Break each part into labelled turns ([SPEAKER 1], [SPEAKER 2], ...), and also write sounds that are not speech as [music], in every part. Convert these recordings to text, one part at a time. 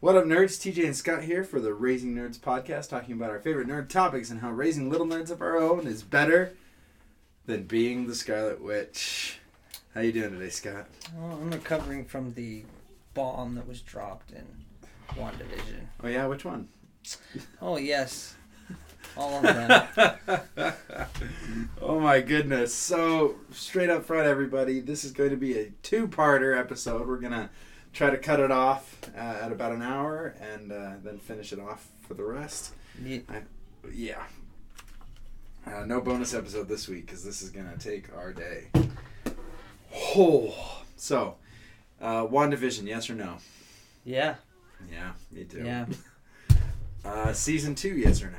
[SPEAKER 1] What up, nerds? TJ and Scott here for the Raising Nerds podcast, talking about our favorite nerd topics and how raising little nerds of our own is better than being the Scarlet Witch. How you doing today, Scott?
[SPEAKER 2] Well, I'm recovering from the bomb that was dropped in WandaVision.
[SPEAKER 1] Oh yeah, which one?
[SPEAKER 2] Oh yes, [laughs] all of them. [laughs]
[SPEAKER 1] oh my goodness! So straight up front, everybody, this is going to be a two-parter episode. We're gonna try to cut it off uh, at about an hour and uh, then finish it off for the rest.
[SPEAKER 2] Ye-
[SPEAKER 1] Yeah. Uh, no bonus episode this week because this is gonna take our day. Oh, so uh, Wandavision, yes or no?
[SPEAKER 2] yeah,
[SPEAKER 1] Yeah, me too.
[SPEAKER 2] yeah. [laughs]
[SPEAKER 1] Uh, season two, yes or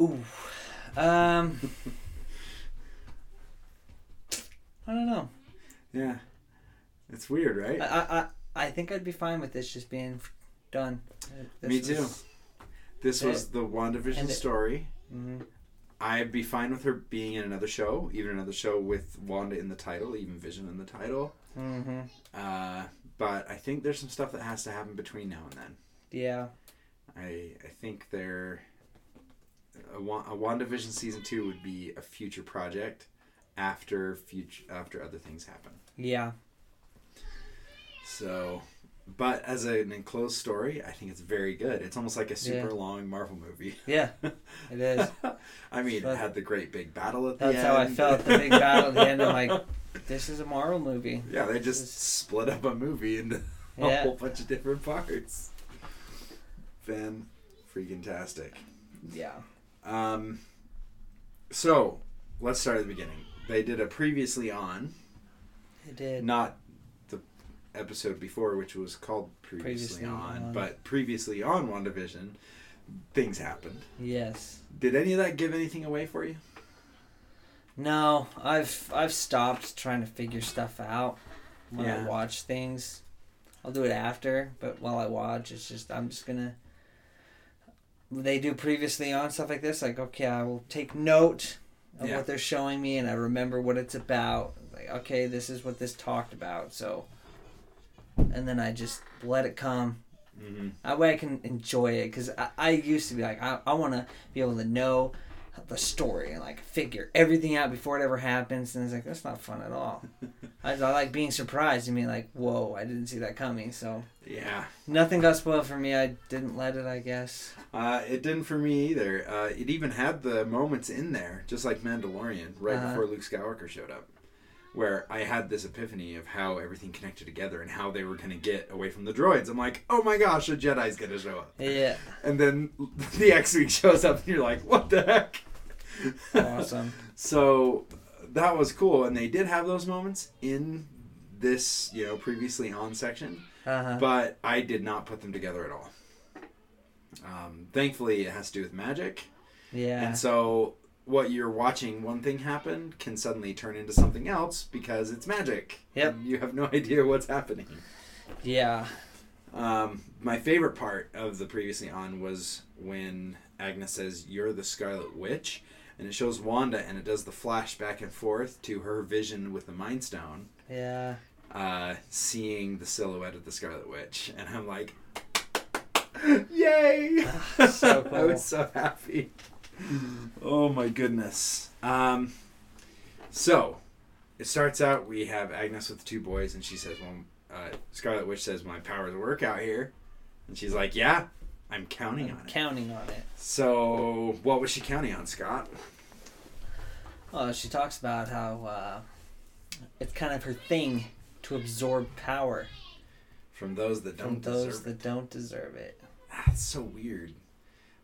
[SPEAKER 1] no?
[SPEAKER 2] Ooh, um, [laughs] I don't know.
[SPEAKER 1] Yeah, it's weird, right?
[SPEAKER 2] I, I I think I'd be fine with this just being done. This
[SPEAKER 1] Me too.
[SPEAKER 2] was-
[SPEAKER 1] This was the WandaVision
[SPEAKER 2] and
[SPEAKER 1] story.
[SPEAKER 2] mhm.
[SPEAKER 1] I'd be fine with her being in another show, even another show with Wanda in the title, even Vision in the title.
[SPEAKER 2] Mhm.
[SPEAKER 1] Uh, but I think there's some stuff that has to happen between now and then.
[SPEAKER 2] Yeah.
[SPEAKER 1] I I think there a, a WandaVision season two would be a future project after future after other things happen.
[SPEAKER 2] Yeah.
[SPEAKER 1] So, but as an enclosed story, I think it's very good. It's almost like a super
[SPEAKER 2] Yeah.
[SPEAKER 1] long Marvel movie.
[SPEAKER 2] Yeah. [laughs] It is.
[SPEAKER 1] I mean, it had the great big battle at the
[SPEAKER 2] That's
[SPEAKER 1] end.
[SPEAKER 2] That's how I felt. The big battle at the end. I'm like, [laughs] this is a Marvel movie.
[SPEAKER 1] Yeah, they just
[SPEAKER 2] is-
[SPEAKER 1] split up a movie into [laughs] a
[SPEAKER 2] Yeah.
[SPEAKER 1] whole bunch of different parts. Fan freaking tastic.
[SPEAKER 2] Yeah.
[SPEAKER 1] Um, so let's start at the beginning. They did a previously on,
[SPEAKER 2] It did.
[SPEAKER 1] not episode before, which was called previously,
[SPEAKER 2] Previously
[SPEAKER 1] on,
[SPEAKER 2] On.
[SPEAKER 1] but previously on WandaVision, things happened.
[SPEAKER 2] Yes.
[SPEAKER 1] Did any of that give anything away for you?
[SPEAKER 2] No, I've I've stopped trying to figure stuff out when
[SPEAKER 1] Yeah.
[SPEAKER 2] I watch things. I'll do it after, but while I watch, it's just I'm just gonna. They do previously on stuff like this, like okay, I will take note of
[SPEAKER 1] Yeah.
[SPEAKER 2] what they're showing me, and I remember what it's about. Like okay, this is what this talked about, so. And then I just let it come.
[SPEAKER 1] Mm-hmm.
[SPEAKER 2] That way I can enjoy it because I, I used to be like I, I want to be able to know the story and like figure everything out before it ever happens and it's like that's not fun at all. [laughs] I, I like being surprised and being like whoa I didn't see that coming so
[SPEAKER 1] Yeah.
[SPEAKER 2] nothing got spoiled for me I didn't let it I guess
[SPEAKER 1] Uh, it didn't for me either. Uh, it even had the moments in there, just like Mandalorian, right
[SPEAKER 2] Uh-huh.
[SPEAKER 1] before Luke Skywalker showed up, where I had this epiphany of how everything connected together and how they were going to get away from the droids. I'm like, oh my gosh, a Jedi's going to show up.
[SPEAKER 2] yeah
[SPEAKER 1] And then [laughs] the X Wing shows up, and you're like, what the heck?
[SPEAKER 2] awesome [laughs]
[SPEAKER 1] So that was cool, and they did have those moments in this, you know, previously on section
[SPEAKER 2] uh-huh
[SPEAKER 1] but I did not put them together at all. Um, thankfully, it has to do with magic,
[SPEAKER 2] yeah
[SPEAKER 1] and so what you're watching, one thing happen, can suddenly turn into something else because it's magic.
[SPEAKER 2] Yep.
[SPEAKER 1] And you have no [laughs] idea what's happening.
[SPEAKER 2] yeah
[SPEAKER 1] Um, my favorite part of the previously on was when Agnes says, "You're the Scarlet Witch." And it shows Wanda, and it does the flash back and forth to her vision with the Mind Stone,
[SPEAKER 2] yeah
[SPEAKER 1] uh, seeing the silhouette of the Scarlet Witch, and I'm like, [laughs] "Yay!"
[SPEAKER 2] so [laughs]
[SPEAKER 1] I was so happy. Oh my goodness. Um, so it starts out. We have Agnes with the two boys, and she says, "Well, uh, Scarlet Witch says my powers work out here," and she's like, "Yeah, I'm counting
[SPEAKER 2] I'm
[SPEAKER 1] on it."
[SPEAKER 2] counting on it
[SPEAKER 1] So what was she counting on, Scott?
[SPEAKER 2] oh she talks about how uh, it's kind of her thing to absorb power
[SPEAKER 1] From those that don't
[SPEAKER 2] those
[SPEAKER 1] deserve
[SPEAKER 2] that
[SPEAKER 1] it.
[SPEAKER 2] don't deserve it
[SPEAKER 1] That's so weird,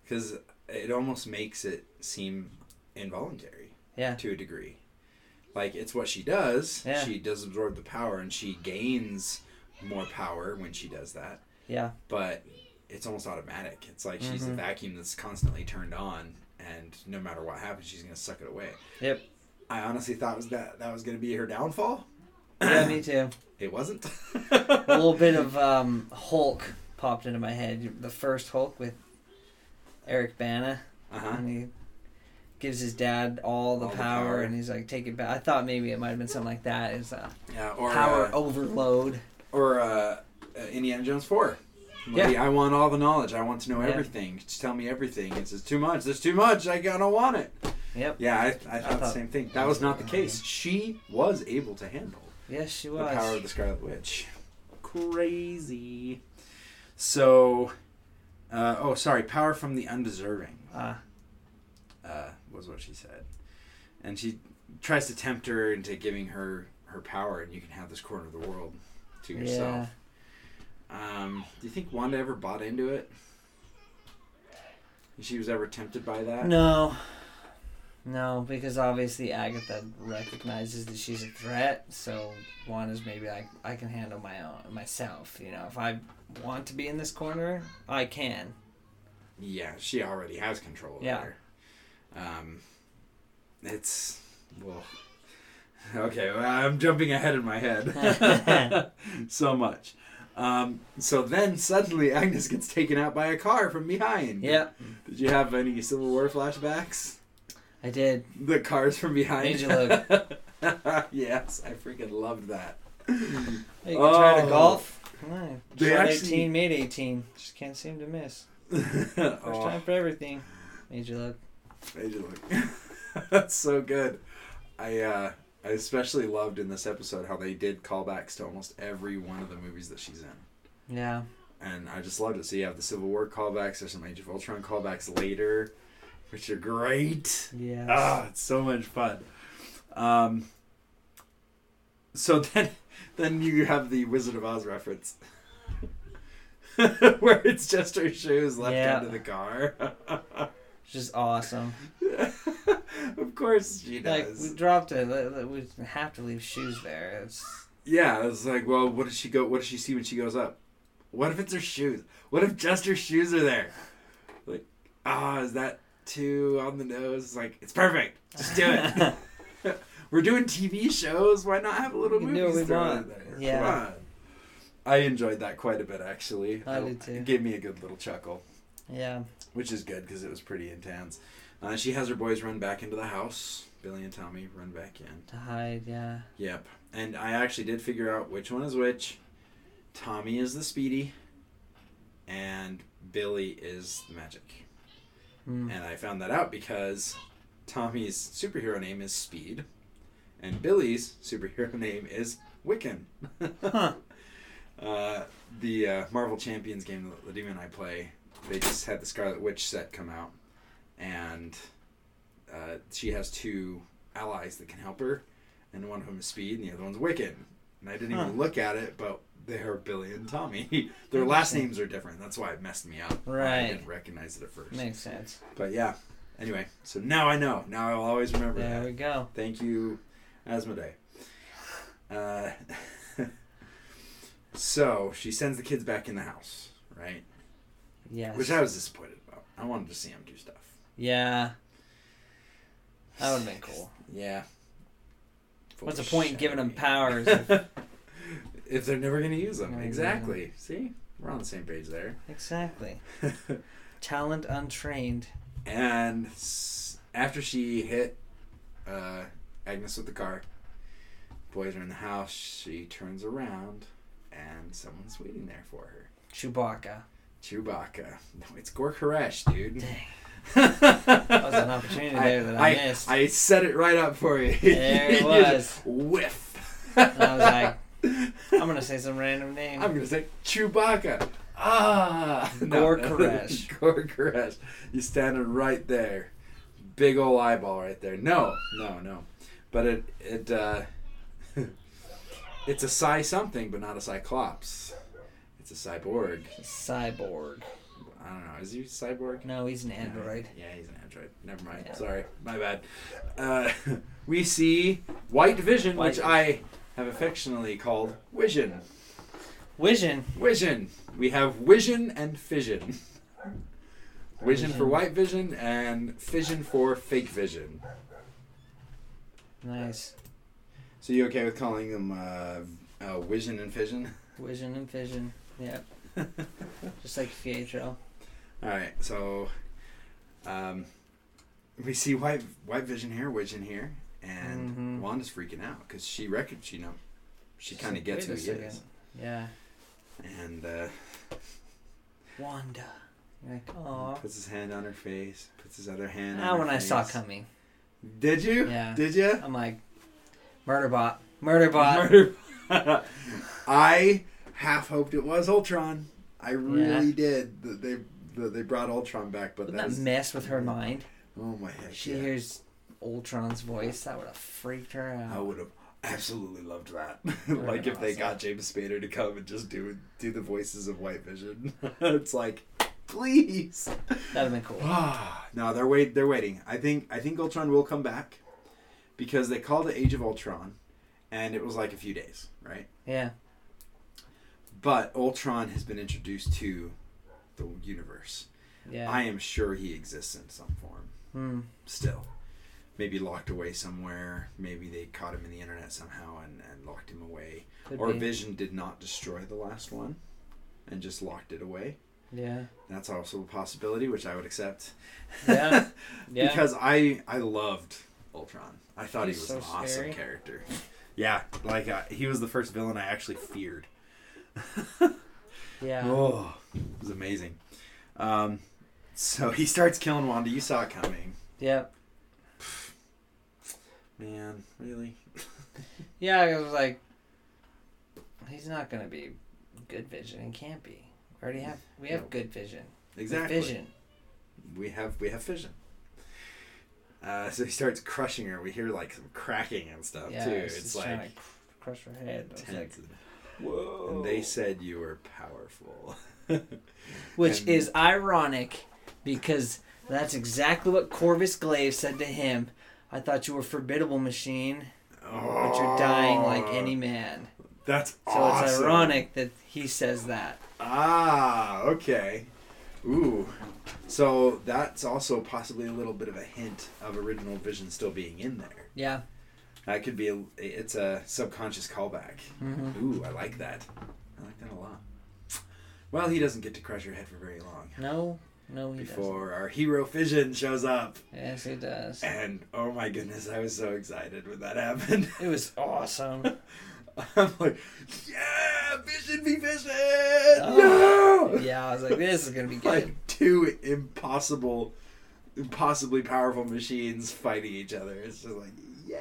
[SPEAKER 1] because it almost makes it seem involuntary.
[SPEAKER 2] yeah
[SPEAKER 1] to a degree. Like it's what she does.
[SPEAKER 2] Yeah.
[SPEAKER 1] She does absorb the power and she gains more power when she does that.
[SPEAKER 2] yeah
[SPEAKER 1] But it's almost automatic. It's like she's a vacuum that's constantly turned on and no matter what happens she's gonna suck it away.
[SPEAKER 2] Yep.
[SPEAKER 1] I honestly thought was that that was gonna be her downfall.
[SPEAKER 2] Yeah, me too. [clears throat]
[SPEAKER 1] It wasn't.
[SPEAKER 2] A little [laughs] bit of um, Hulk popped into my head. The first Hulk with Eric Bana,
[SPEAKER 1] Uh-huh.
[SPEAKER 2] and he gives his dad all the,
[SPEAKER 1] All the
[SPEAKER 2] power,
[SPEAKER 1] power.
[SPEAKER 2] and he's like, "Take it back." I thought maybe it might have been something like that. It's a
[SPEAKER 1] Yeah, or
[SPEAKER 2] power
[SPEAKER 1] uh,
[SPEAKER 2] overload.
[SPEAKER 1] or uh, uh, Indiana Jones four.
[SPEAKER 2] Yeah.
[SPEAKER 1] I want all the knowledge. I want to know
[SPEAKER 2] Yeah.
[SPEAKER 1] everything. Just tell me everything. It says too much. There's too much. I don't want it.
[SPEAKER 2] Yep.
[SPEAKER 1] Yeah, I, I thought the
[SPEAKER 2] thought-
[SPEAKER 1] same thing. That was not the case. She was able to handle
[SPEAKER 2] Yes, she was.
[SPEAKER 1] the power of the Scarlet Witch. Crazy. So, uh, oh, sorry. Power from the undeserving
[SPEAKER 2] Ah,
[SPEAKER 1] uh, was what she said, and she tries to tempt her into giving her her power, and you can have this corner of the world to yourself. Um, do you think Wanda ever bought into it? She was ever tempted by that?
[SPEAKER 2] no. No, because obviously Agatha recognizes that she's a threat, so Wanda's maybe like I can handle my own myself. You know, if I want to be in this corner, I can.
[SPEAKER 1] Yeah, she already has control over
[SPEAKER 2] Yeah.
[SPEAKER 1] her. Um, it's well. [laughs] Okay, well, I'm jumping ahead in my head [laughs] [laughs] so much. Um, so then suddenly Agnes gets taken out by a car from behind.
[SPEAKER 2] Yeah.
[SPEAKER 1] Did you have any Civil War flashbacks?
[SPEAKER 2] I did.
[SPEAKER 1] The cars from behind.
[SPEAKER 2] Made you look. [laughs]
[SPEAKER 1] yes, I freaking loved that.
[SPEAKER 2] Hey, you can try to
[SPEAKER 1] Oh.
[SPEAKER 2] golf. Right.
[SPEAKER 1] They
[SPEAKER 2] Shot
[SPEAKER 1] actually-
[SPEAKER 2] 18, made 18. Just can't seem to miss. [laughs] First
[SPEAKER 1] oh,
[SPEAKER 2] time for everything. Made you look.
[SPEAKER 1] made you look. [laughs] That's so good. I uh, I especially loved in this episode how they did callbacks to almost every one of the movies that she's in.
[SPEAKER 2] Yeah.
[SPEAKER 1] and I just loved it. So you have the Civil War callbacks. There's some Age of Ultron callbacks later, which are great.
[SPEAKER 2] Yeah.
[SPEAKER 1] Ah, it's so much fun. Um, so [laughs] then, then you have the Wizard of Oz reference, [laughs] where it's just her shoes left
[SPEAKER 2] Yeah.
[SPEAKER 1] under the car.
[SPEAKER 2] It's just awesome. [laughs]
[SPEAKER 1] of course she
[SPEAKER 2] Like,
[SPEAKER 1] does.
[SPEAKER 2] we dropped it. We have to leave shoes there. It's.
[SPEAKER 1] Yeah, it's like, well, what does she go? What does she see when she goes up? What if it's her shoes? What if just her shoes are there? Like, ah, is that too on the nose? It's like, it's perfect. Just do it. [laughs] We're doing TV shows. Why not have a little
[SPEAKER 2] We can do
[SPEAKER 1] movie
[SPEAKER 2] what we want. Yeah.
[SPEAKER 1] Come on. I enjoyed that quite a bit, actually.
[SPEAKER 2] I did too.
[SPEAKER 1] It gave me a good little chuckle,
[SPEAKER 2] yeah.
[SPEAKER 1] which is good because it was pretty intense. Uh, she has her boys run back into the house. Billy and Tommy run back in.
[SPEAKER 2] To hide, yeah.
[SPEAKER 1] Yep. And I actually did figure out which one is which. Tommy is the speedy, and Billy is the magic.
[SPEAKER 2] Mm.
[SPEAKER 1] And I found that out because Tommy's superhero name is Speed, and Billy's superhero [laughs] name is Wiccan.
[SPEAKER 2] Huh. [laughs]
[SPEAKER 1] Uh, the uh, Marvel Champions game that Ladima and I play, they just had the Scarlet Witch set come out, and uh, she has two allies that can help her, and one of them is Speed, and the other one's Wiccan. And I didn't
[SPEAKER 2] Huh.
[SPEAKER 1] even look at it, but they are Billy and Tommy. [laughs] Their last names are different. That's why it messed me up.
[SPEAKER 2] Right.
[SPEAKER 1] I didn't recognize it at first.
[SPEAKER 2] Makes sense.
[SPEAKER 1] But yeah. Anyway, so now I know. Now I will always remember
[SPEAKER 2] There
[SPEAKER 1] that.
[SPEAKER 2] we go.
[SPEAKER 1] Thank you, Asmodee. Uh, [laughs] so she sends the kids back in the house, right?
[SPEAKER 2] Yes.
[SPEAKER 1] Which I was disappointed about. I wanted to see them do stuff.
[SPEAKER 2] Yeah. That would have been cool.
[SPEAKER 1] Yeah.
[SPEAKER 2] What's the point in giving them powers? if- [laughs]
[SPEAKER 1] if they're never going to use them. Exactly. See? We're on the same page there.
[SPEAKER 2] exactly. [laughs] Talent untrained.
[SPEAKER 1] and after she hit uh, Agnes with the car, boys are in the house. She turns around, and someone's waiting there for her.
[SPEAKER 2] Chewbacca.
[SPEAKER 1] Chewbacca. No, it's Gork Haresh, dude.
[SPEAKER 2] Dang.
[SPEAKER 1] That
[SPEAKER 2] was an opportunity [laughs] there that I missed.
[SPEAKER 1] I set it right up for you. [laughs]
[SPEAKER 2] There it was.
[SPEAKER 1] Whiff.
[SPEAKER 2] And I was like, [laughs] I'm gonna say some random name.
[SPEAKER 1] I'm gonna say Chewbacca. Ah,
[SPEAKER 2] Gork Haresh.
[SPEAKER 1] Gork Haresh. You standing right there, big ol' eyeball right there. No, no, no. But it it uh, it's a Psy something, but not a Cyclops. It's a cyborg.
[SPEAKER 2] Cyborg.
[SPEAKER 1] I don't know. Is he a cyborg?
[SPEAKER 2] No, he's an android.
[SPEAKER 1] Yeah, he's an android. Never mind.
[SPEAKER 2] Yeah.
[SPEAKER 1] Sorry, my bad. Uh, [laughs] we see White Vision,
[SPEAKER 2] White
[SPEAKER 1] which I have affectionately called Vision.
[SPEAKER 2] Vision.
[SPEAKER 1] Vision. We have Vision and Fission. Vision for White Vision and Fission for Fake Vision.
[SPEAKER 2] Nice.
[SPEAKER 1] So you okay with calling them uh, uh, Vision and Fission?
[SPEAKER 2] Vision and fission. Yep. [laughs] Just like Pietro.
[SPEAKER 1] All right. So um, we see White White Vision here, Vision here, and
[SPEAKER 2] Mhm.
[SPEAKER 1] Wanda's freaking out because she reckons you know she kind of gets who he
[SPEAKER 2] a
[SPEAKER 1] is.
[SPEAKER 2] Yeah.
[SPEAKER 1] and uh,
[SPEAKER 2] Wanda. Like, oh.
[SPEAKER 1] puts his hand on her face, puts his other hand. On
[SPEAKER 2] when
[SPEAKER 1] her
[SPEAKER 2] I saw coming,
[SPEAKER 1] Did you?
[SPEAKER 2] Yeah.
[SPEAKER 1] Did you?
[SPEAKER 2] I'm like, Murderbot, Murderbot.
[SPEAKER 1] Murder. [laughs] [laughs] I half hoped it was Ultron. I really
[SPEAKER 2] Yeah.
[SPEAKER 1] did. They they brought Ultron back, but
[SPEAKER 2] that mess with her mind?
[SPEAKER 1] oh my heck.
[SPEAKER 2] She
[SPEAKER 1] yeah.
[SPEAKER 2] hears Ultron's voice. That would have freaked her out.
[SPEAKER 1] I would have absolutely loved that. [laughs] [laughs] Like if they got James Spader to come and just do do the voices of White Vision. [laughs] it's like, please.
[SPEAKER 2] That'd have been cool.
[SPEAKER 1] Ah, no, they're wait they're waiting. I think I think Ultron will come back because they called it Age of Ultron and it was like a few days, right?
[SPEAKER 2] Yeah.
[SPEAKER 1] But Ultron has been introduced to the universe.
[SPEAKER 2] Yeah.
[SPEAKER 1] I am sure he exists in some form
[SPEAKER 2] Hmm.
[SPEAKER 1] still. Maybe locked away somewhere. Maybe they caught him in the internet somehow and, and locked him away.
[SPEAKER 2] Could
[SPEAKER 1] or
[SPEAKER 2] be.
[SPEAKER 1] Vision did not destroy the last one and just locked it away.
[SPEAKER 2] Yeah.
[SPEAKER 1] That's also a possibility, which I would accept.
[SPEAKER 2] Yeah. [laughs] Yeah.
[SPEAKER 1] because I I loved Ultron. I thought
[SPEAKER 2] He's
[SPEAKER 1] he was
[SPEAKER 2] so
[SPEAKER 1] an awesome
[SPEAKER 2] scary.
[SPEAKER 1] character. Yeah, like uh, he was the first villain I actually feared. [laughs]
[SPEAKER 2] yeah.
[SPEAKER 1] Oh, it was amazing. Um, so he starts killing Wanda. You saw it coming,
[SPEAKER 2] Yeah.
[SPEAKER 1] man. Really?
[SPEAKER 2] Yeah. I was like, he's not gonna be good vision. He can't be. We already have. We have
[SPEAKER 1] No.
[SPEAKER 2] good vision.
[SPEAKER 1] Exactly.
[SPEAKER 2] Vision.
[SPEAKER 1] We have we have Vision. Uh, so he starts crushing her. We hear like some cracking and stuff
[SPEAKER 2] Yeah.
[SPEAKER 1] too.
[SPEAKER 2] It's,
[SPEAKER 1] It's
[SPEAKER 2] just trying
[SPEAKER 1] like
[SPEAKER 2] crush her head. Like. Whoa.
[SPEAKER 1] and they said you were powerful. [laughs]
[SPEAKER 2] Which
[SPEAKER 1] and-
[SPEAKER 2] is ironic because that's exactly what Corvus Glaive said to him. I thought you were formidable machine, but you're dying like
[SPEAKER 1] Oh,
[SPEAKER 2] any man.
[SPEAKER 1] That's
[SPEAKER 2] So
[SPEAKER 1] awesome.
[SPEAKER 2] it's ironic that he says that.
[SPEAKER 1] Ah, okay. Ooh. So that's also possibly a little bit of a hint of original Vision still being in there.
[SPEAKER 2] Yeah.
[SPEAKER 1] That could be a. It's a subconscious callback.
[SPEAKER 2] hmm
[SPEAKER 1] Ooh, I like that. I like that a lot. Well, he doesn't get to crush her head for very long
[SPEAKER 2] No, no, he doesn't.
[SPEAKER 1] before our hero Vision shows up.
[SPEAKER 2] Yes, he does.
[SPEAKER 1] And oh my goodness, I was so excited when that [laughs] happened.
[SPEAKER 2] It was awesome. [laughs]
[SPEAKER 1] I'm like, yeah, Vision be Vision!
[SPEAKER 2] Oh,
[SPEAKER 1] yeah!
[SPEAKER 2] yeah, I was like, this is gonna be [laughs] good.
[SPEAKER 1] like two impossible, impossibly powerful machines fighting each other. It's just like, yay!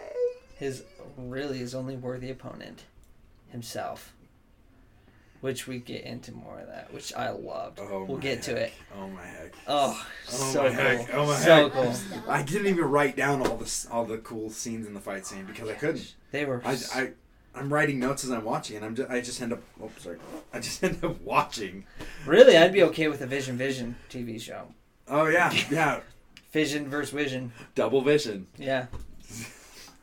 [SPEAKER 2] His really his only worthy opponent, himself. Which we get into more of that, which I loved.
[SPEAKER 1] Oh,
[SPEAKER 2] we'll get to it.
[SPEAKER 1] Oh my heck!
[SPEAKER 2] Oh,
[SPEAKER 1] Oh
[SPEAKER 2] so
[SPEAKER 1] my
[SPEAKER 2] cool.
[SPEAKER 1] heck. Oh my
[SPEAKER 2] so
[SPEAKER 1] heck.
[SPEAKER 2] cool.
[SPEAKER 1] I didn't even write down all this, all the cool scenes in the fight scene because I couldn't.
[SPEAKER 2] They were.
[SPEAKER 1] I, I, I'm writing notes as I'm watching, and I'm just, I just end up. Oh, sorry. I just [laughs] end up watching.
[SPEAKER 2] really, I'd be okay with a Vision Vision TV show.
[SPEAKER 1] Oh yeah, yeah. [laughs]
[SPEAKER 2] Vision versus Vision.
[SPEAKER 1] Double vision.
[SPEAKER 2] Yeah.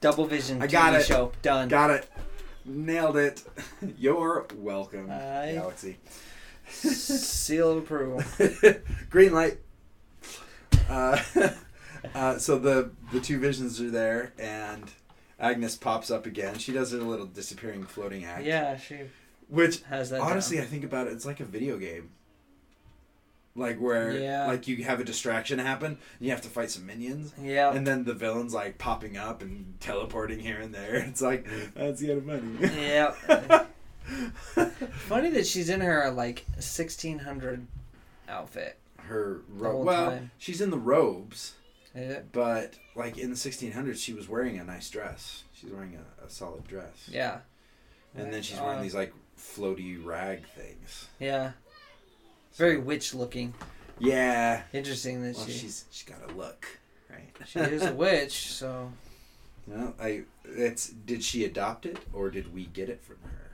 [SPEAKER 2] Double Vision
[SPEAKER 1] I
[SPEAKER 2] TV
[SPEAKER 1] got it.
[SPEAKER 2] show done.
[SPEAKER 1] Got it. Nailed it. [laughs] You're welcome,
[SPEAKER 2] Aye.
[SPEAKER 1] Galaxy.
[SPEAKER 2] Seal of approval. [laughs]
[SPEAKER 1] Green light. Uh, [laughs] uh, so the the two visions are there, and Agnes pops up again. She does a little disappearing, floating act.
[SPEAKER 2] Yeah, she
[SPEAKER 1] Which
[SPEAKER 2] has that.
[SPEAKER 1] honestly,
[SPEAKER 2] down.
[SPEAKER 1] I think about it, it's like a video game. Like where,
[SPEAKER 2] Yeah.
[SPEAKER 1] like you have a distraction happen, and you have to fight some minions,
[SPEAKER 2] Yeah.
[SPEAKER 1] and then the villains like popping up and teleporting here and there. [laughs] It's like that's kind of funny.
[SPEAKER 2] Yeah. [laughs] Funny that she's in her like sixteen hundred outfit.
[SPEAKER 1] Her
[SPEAKER 2] The
[SPEAKER 1] ro-
[SPEAKER 2] whole
[SPEAKER 1] well,
[SPEAKER 2] time.
[SPEAKER 1] she's in the robes.
[SPEAKER 2] It?
[SPEAKER 1] But like in the 1600s, she was wearing a nice dress. She's wearing a, a solid dress.
[SPEAKER 2] Yeah.
[SPEAKER 1] And then she's wearing
[SPEAKER 2] Uh,
[SPEAKER 1] these like floaty rag things.
[SPEAKER 2] Yeah. Very witch looking.
[SPEAKER 1] Yeah.
[SPEAKER 2] Interesting that
[SPEAKER 1] Well,
[SPEAKER 2] she
[SPEAKER 1] she's she's got a look, right?
[SPEAKER 2] she is a witch. So [laughs]
[SPEAKER 1] Well, I it's did she adopt it or did we get it from her?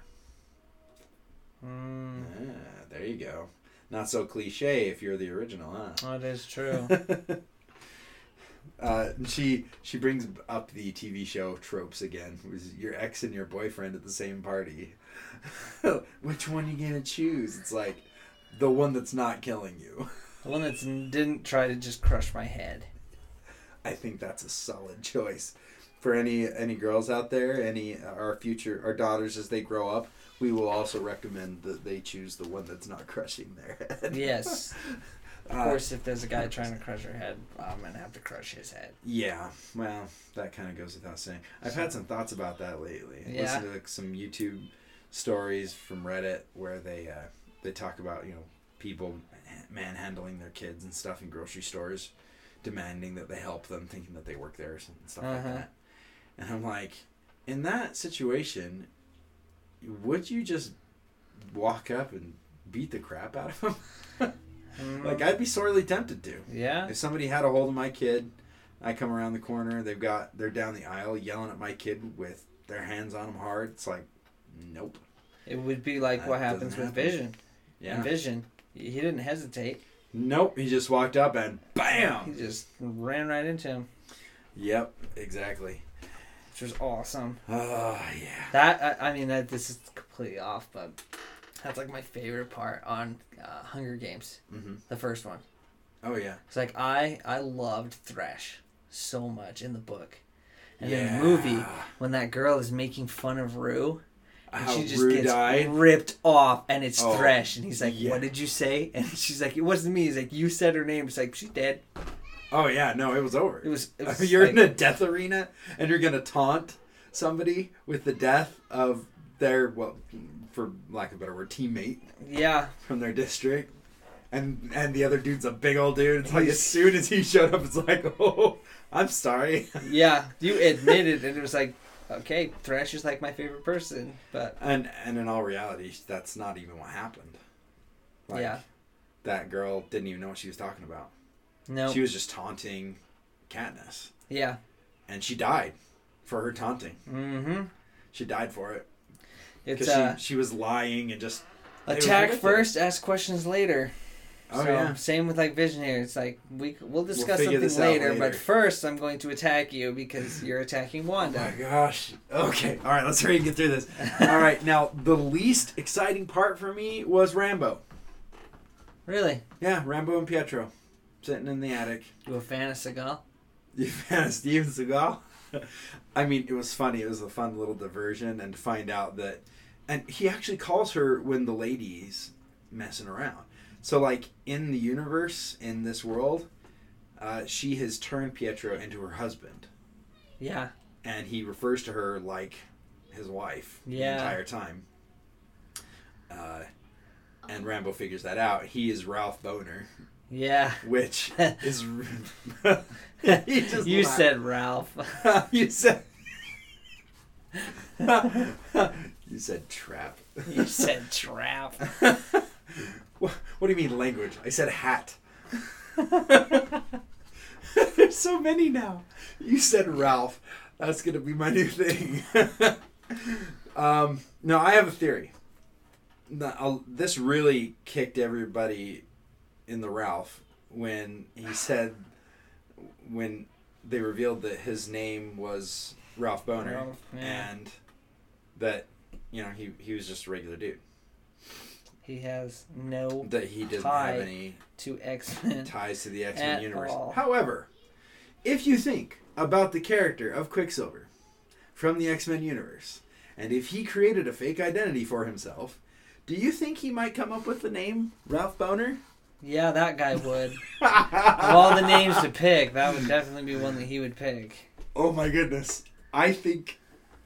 [SPEAKER 2] mm,
[SPEAKER 1] Ah, there you go. Not so cliche if you're the original, huh?
[SPEAKER 2] that is true. [laughs]
[SPEAKER 1] uh, she she brings up the TV show tropes again. Was your ex and your boyfriend at the same party. [laughs] Which one you gonna choose? It's like the one that's not killing you. [laughs]
[SPEAKER 2] the one that didn't try to just crush my head.
[SPEAKER 1] I think that's a solid choice for any any girls out there. Any our future our daughters as they grow up. We will also recommend that they choose the one that's not [laughs] crushing their head.
[SPEAKER 2] Yes. [laughs] Of
[SPEAKER 1] Uh,
[SPEAKER 2] course, if there's a guy trying to crush her head, I'm gonna have to crush his head.
[SPEAKER 1] Yeah, well, that kind of goes without saying. I've had some thoughts about that lately.
[SPEAKER 2] Yeah.
[SPEAKER 1] Listened to like, some YouTube stories from Reddit where they uh, they talk about you know people manhandling their kids and stuff in grocery stores, demanding that they help them, thinking that they work there and stuff like
[SPEAKER 2] Uh-huh.
[SPEAKER 1] that. And I'm like, in that situation, would you just walk up and beat the crap out of them? [laughs] Like I'd be sorely tempted to.
[SPEAKER 2] yeah.
[SPEAKER 1] If somebody had a hold of my kid, I come around the corner, they've got they're down the aisle yelling at my kid with their hands on them hard. It's like, nope.
[SPEAKER 2] It would be like
[SPEAKER 1] That
[SPEAKER 2] what happens with
[SPEAKER 1] happen.
[SPEAKER 2] Vision.
[SPEAKER 1] Yeah.
[SPEAKER 2] In Vision, he didn't hesitate.
[SPEAKER 1] Nope. He just walked up and bam!
[SPEAKER 2] He just ran right into him,
[SPEAKER 1] Yep. Exactly.
[SPEAKER 2] which was awesome.
[SPEAKER 1] Oh yeah.
[SPEAKER 2] That I, I mean, that this is completely off, but that's like my favorite part on uh, Hunger Games,
[SPEAKER 1] hmm
[SPEAKER 2] the first one.
[SPEAKER 1] Oh yeah.
[SPEAKER 2] It's like I I loved Thresh so much in the book, and
[SPEAKER 1] yeah.
[SPEAKER 2] in the movie when that girl is making fun of Rue. And
[SPEAKER 1] How
[SPEAKER 2] she just
[SPEAKER 1] Rue
[SPEAKER 2] gets
[SPEAKER 1] died.
[SPEAKER 2] ripped off, and it's
[SPEAKER 1] Oh,
[SPEAKER 2] Thresh, and he's like,
[SPEAKER 1] yeah.
[SPEAKER 2] "What did you say?" [laughs] And she's like, "It wasn't me." He's like, "You said her name." It's like she's dead.
[SPEAKER 1] Oh yeah. No, it was over.
[SPEAKER 2] It was. It [laughs] was
[SPEAKER 1] you're
[SPEAKER 2] like-
[SPEAKER 1] in a death arena and you're gonna taunt somebody with the death of their well, for lack of a better word, teammate
[SPEAKER 2] yeah,
[SPEAKER 1] from their district. And and the other dude's a big old dude. It's like as soon as he showed up, it's like, [laughs] oh, I'm sorry.
[SPEAKER 2] yeah. You admitted, and it was like, okay, Thresh is like my favorite person, but
[SPEAKER 1] And and in all reality, that's not even what happened. Like,
[SPEAKER 2] yeah,
[SPEAKER 1] That girl didn't even know what she was talking about.
[SPEAKER 2] no,
[SPEAKER 1] She was just taunting Katniss,
[SPEAKER 2] yeah,
[SPEAKER 1] and she died for her taunting.
[SPEAKER 2] mm-hmm.
[SPEAKER 1] She died for it
[SPEAKER 2] It's
[SPEAKER 1] because
[SPEAKER 2] uh,
[SPEAKER 1] she she was lying and just
[SPEAKER 2] attack first, ask questions later.
[SPEAKER 1] Oh
[SPEAKER 2] so,
[SPEAKER 1] yeah.
[SPEAKER 2] Same with like Vision here. It's like we we'll discuss
[SPEAKER 1] figure
[SPEAKER 2] something
[SPEAKER 1] out
[SPEAKER 2] later, but first I'm going to attack you because [laughs] you're attacking
[SPEAKER 1] Oh
[SPEAKER 2] Wanda.
[SPEAKER 1] my gosh. Okay. All right. Let's hurry and get through this. All right. Now, the least exciting part for me was Rambeau.
[SPEAKER 2] really?
[SPEAKER 1] Yeah, Rambeau and Pietro sitting in the attic.
[SPEAKER 2] You a fan of Seagal?
[SPEAKER 1] You a fan of Steven Seagal? [laughs] I mean, it was funny. It was a fun little diversion, and to find out that, and he actually calls her when the lady's messing around. So, like in the universe, in this world, uh, she has turned Pietro into her husband,
[SPEAKER 2] Yeah.
[SPEAKER 1] and he refers to her like his wife
[SPEAKER 2] Yeah.
[SPEAKER 1] the entire time. Uh, and Rambeau figures that out. He is Ralph Bohner,
[SPEAKER 2] Yeah.
[SPEAKER 1] which [laughs] is [laughs] he just
[SPEAKER 2] you
[SPEAKER 1] laughed.
[SPEAKER 2] said Ralph. [laughs]
[SPEAKER 1] you said you said trap.
[SPEAKER 2] you said trap.
[SPEAKER 1] What, what do you mean language? I said hat. [laughs] There's so many now. You said Ralph. That's gonna be my new thing. [laughs] um, no, I have a theory. No, I'll- this really kicked everybody in the Ralph when he [sighs] said when they revealed that his name was Ralph Bohner
[SPEAKER 2] Ralph, yeah.
[SPEAKER 1] and that you know he he was just a regular dude
[SPEAKER 2] He has no
[SPEAKER 1] that he doesn't have any
[SPEAKER 2] to X Men.
[SPEAKER 1] ties to the X Men universe.
[SPEAKER 2] all.
[SPEAKER 1] However, if you think about the character of Quicksilver from the X Men universe, and if he created a fake identity for himself, do you think he might come up with the name Ralph Bohner?
[SPEAKER 2] Yeah, that guy would. [laughs] of all the names to pick, that would definitely be one that he would pick.
[SPEAKER 1] Oh my goodness! I think,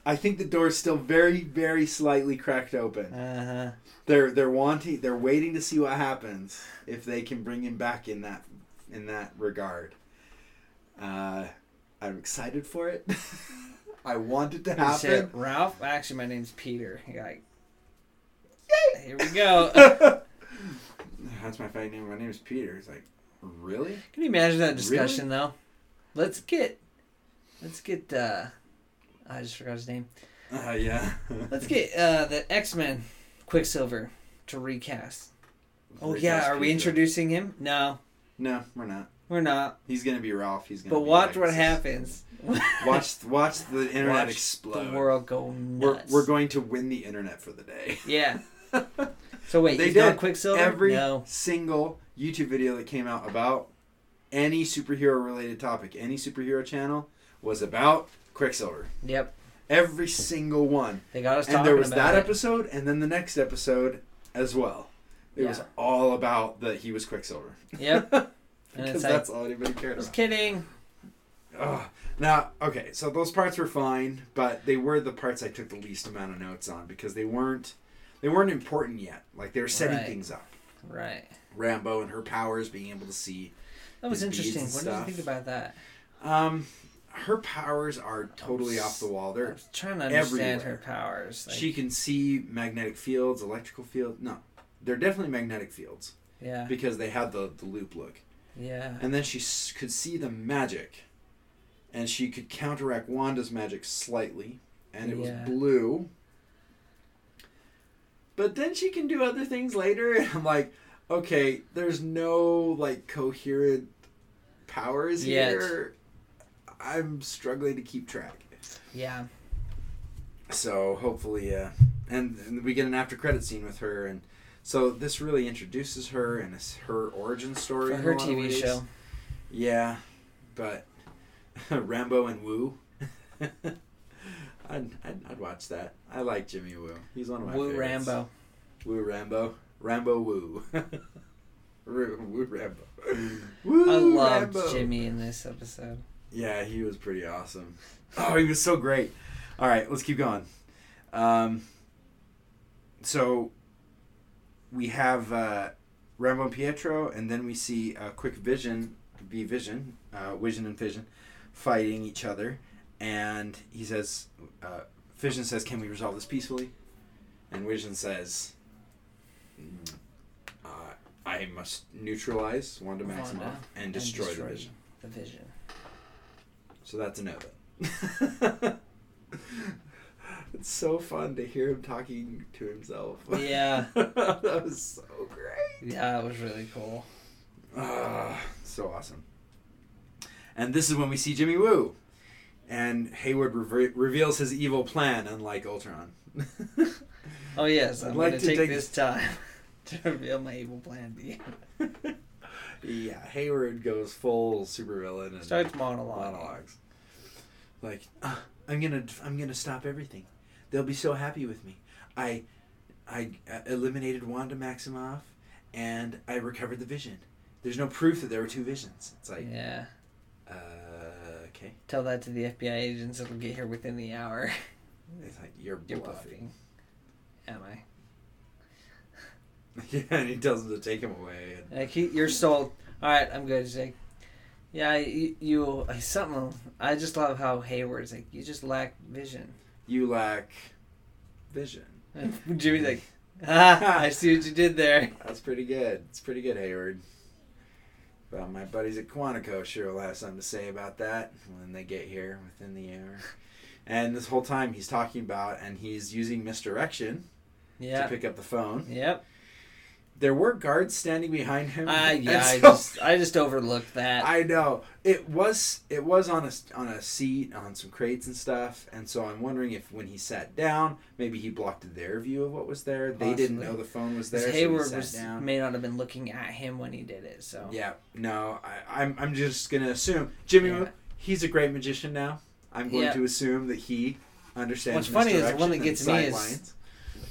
[SPEAKER 1] I think the door's still very, very slightly cracked open.
[SPEAKER 2] Uh huh.
[SPEAKER 1] They're they're wanting, they're waiting to see what happens if they can bring him back in that in that regard. Uh, I'm excited for it. [laughs] I want it to happen.
[SPEAKER 2] said Ralph. Actually, my name's Peter. You're like, Yay! here we go. [laughs] [laughs]
[SPEAKER 1] That's my fake name. My name is Peter. It's like, really?
[SPEAKER 2] Can you imagine that discussion though? Let's get, let's get. uh I just forgot his name.
[SPEAKER 1] Uh, yeah. [laughs]
[SPEAKER 2] Let's get uh the X Men Quicksilver to recast. Oh yeah, are we
[SPEAKER 1] Peter.
[SPEAKER 2] introducing him? No,
[SPEAKER 1] No, we're not.
[SPEAKER 2] we're not.
[SPEAKER 1] He's gonna be Ralph. He's gonna.
[SPEAKER 2] But watch
[SPEAKER 1] like-
[SPEAKER 2] what happens. [laughs]
[SPEAKER 1] Watch, watch the internet
[SPEAKER 2] Watch
[SPEAKER 1] explode.
[SPEAKER 2] The world go
[SPEAKER 1] we're,
[SPEAKER 2] nuts.
[SPEAKER 1] we're going to win the internet for the day.
[SPEAKER 2] Yeah. [laughs] So wait,
[SPEAKER 1] They did.
[SPEAKER 2] Quicksilver.
[SPEAKER 1] Every
[SPEAKER 2] no.
[SPEAKER 1] single YouTube video that came out about any superhero related topic, any superhero channel, was about Quicksilver.
[SPEAKER 2] Yep.
[SPEAKER 1] Every single one.
[SPEAKER 2] They got us talking about that.
[SPEAKER 1] And there was that
[SPEAKER 2] it.
[SPEAKER 1] episode and then the next episode as well. It was all about that he was Quicksilver.
[SPEAKER 2] Yep. [laughs]
[SPEAKER 1] Because
[SPEAKER 2] like,
[SPEAKER 1] that's all anybody cared
[SPEAKER 2] just
[SPEAKER 1] about.
[SPEAKER 2] kidding.
[SPEAKER 1] Ugh. Now, okay, so those parts were fine, but they were the parts I took the least amount of notes on because they weren't they weren't important yet. Like they were setting
[SPEAKER 2] Right.
[SPEAKER 1] things up.
[SPEAKER 2] Right.
[SPEAKER 1] Rambeau and her powers being able to see.
[SPEAKER 2] That was interesting. What did you think about that?
[SPEAKER 1] Um, her powers are totally off the wall. They're
[SPEAKER 2] was trying to understand
[SPEAKER 1] everywhere.
[SPEAKER 2] her powers. Like,
[SPEAKER 1] she can see magnetic fields, electrical fields. No, they're definitely magnetic fields
[SPEAKER 2] yeah,
[SPEAKER 1] because they had the the loop look.
[SPEAKER 2] yeah,
[SPEAKER 1] And then she s- could see the magic, and she could counteract Wanda's magic slightly, and it
[SPEAKER 2] Yeah.
[SPEAKER 1] was blue. But then she can do other things later, [laughs] and I'm like, okay, there's no like coherent powers
[SPEAKER 2] Yet.
[SPEAKER 1] here. I'm struggling to keep track.
[SPEAKER 2] yeah.
[SPEAKER 1] So hopefully, uh, and, and we get an after credit scene with her, and so this really introduces her and it's her origin story
[SPEAKER 2] For her TV show.
[SPEAKER 1] Yeah, but [laughs] Rambeau and Woo. [laughs] I'd, I'd, I'd watch that. I like Jimmy Woo. He's one of my
[SPEAKER 2] Woo
[SPEAKER 1] favorites.
[SPEAKER 2] Rambeau.
[SPEAKER 1] Woo Rambeau. Rambeau Woo. [laughs] Woo Woo Rambeau. Woo
[SPEAKER 2] I loved
[SPEAKER 1] Rambo.
[SPEAKER 2] Jimmy in this episode.
[SPEAKER 1] Yeah, he was pretty awesome. Oh, he was so great. All right, let's keep going. Um, so we have uh, Rambeau and Pietro, and then we see a quick Vision, be Vision, uh, Vision and Fission, fighting each other, and he says, uh, Fission says, "Can we resolve this peacefully?" And Vision says, "Mm, uh, "I must neutralize Wanda Maximoff
[SPEAKER 2] Wanda
[SPEAKER 1] and destroy, the Vision."
[SPEAKER 2] The Vision.
[SPEAKER 1] So that's a no then. it's so fun to hear him talking to himself. [laughs]
[SPEAKER 2] Yeah.
[SPEAKER 1] that was so great.
[SPEAKER 2] Yeah, it was really cool.
[SPEAKER 1] Ah, so awesome. And this is when we see Jimmy Woo. And Hayward reve- reveals his evil plan, unlike Ultron. [laughs]
[SPEAKER 2] Oh yes,
[SPEAKER 1] I'd
[SPEAKER 2] I'm
[SPEAKER 1] like
[SPEAKER 2] going
[SPEAKER 1] to
[SPEAKER 2] to take
[SPEAKER 1] take-
[SPEAKER 2] this time [laughs] to reveal my evil plan to you.
[SPEAKER 1] Yeah, Hayward goes full supervillain and
[SPEAKER 2] Starts monologue.
[SPEAKER 1] monologues. Like, "Ah, I'm gonna, I'm gonna stop everything. They'll be so happy with me. I, I uh, eliminated Wanda Maximoff, and I recovered the Vision. There's no proof that there were two visions. It's like,
[SPEAKER 2] Yeah.
[SPEAKER 1] uh, okay.
[SPEAKER 2] Tell that to the FBI agents. It'll get here within the hour.
[SPEAKER 1] It's like you're
[SPEAKER 2] You're
[SPEAKER 1] bluffing.
[SPEAKER 2] bluffing. Am I? [laughs]
[SPEAKER 1] yeah, and he tells him to take him away. And,
[SPEAKER 2] Like he, you're sold. All right, I'm good. He's like, yeah, you, you something. I just love how Hayward's like, you just lack vision.
[SPEAKER 1] you lack vision.
[SPEAKER 2] And [laughs] Jimmy's like, [laughs] ah, I see what you did there.
[SPEAKER 1] That's pretty good. It's pretty good, Hayward. Well, my buddies at Quantico sure will have something to say about that when they get here within the hour. And this whole time he's talking about, and he's using misdirection to pick up the phone.
[SPEAKER 2] Yep.
[SPEAKER 1] There were guards standing behind him.
[SPEAKER 2] Ah, [laughs]
[SPEAKER 1] and
[SPEAKER 2] yeah. I just, I just overlooked that.
[SPEAKER 1] I know it was it was on a on a seat on some crates and stuff, and so I'm wondering if when he sat down, maybe he blocked their view of what was there. They didn't know the phone was there.
[SPEAKER 2] Hayward
[SPEAKER 1] so
[SPEAKER 2] was
[SPEAKER 1] down.
[SPEAKER 2] may not have been looking at him when he did it. So
[SPEAKER 1] Yeah, no, I, I'm I'm just gonna assume Jimmy.
[SPEAKER 2] Yeah.
[SPEAKER 1] He's a great magician now. I'm going
[SPEAKER 2] Yeah.
[SPEAKER 1] to assume that he understands.
[SPEAKER 2] What's funny is the one that gets me is-
[SPEAKER 1] sightlines.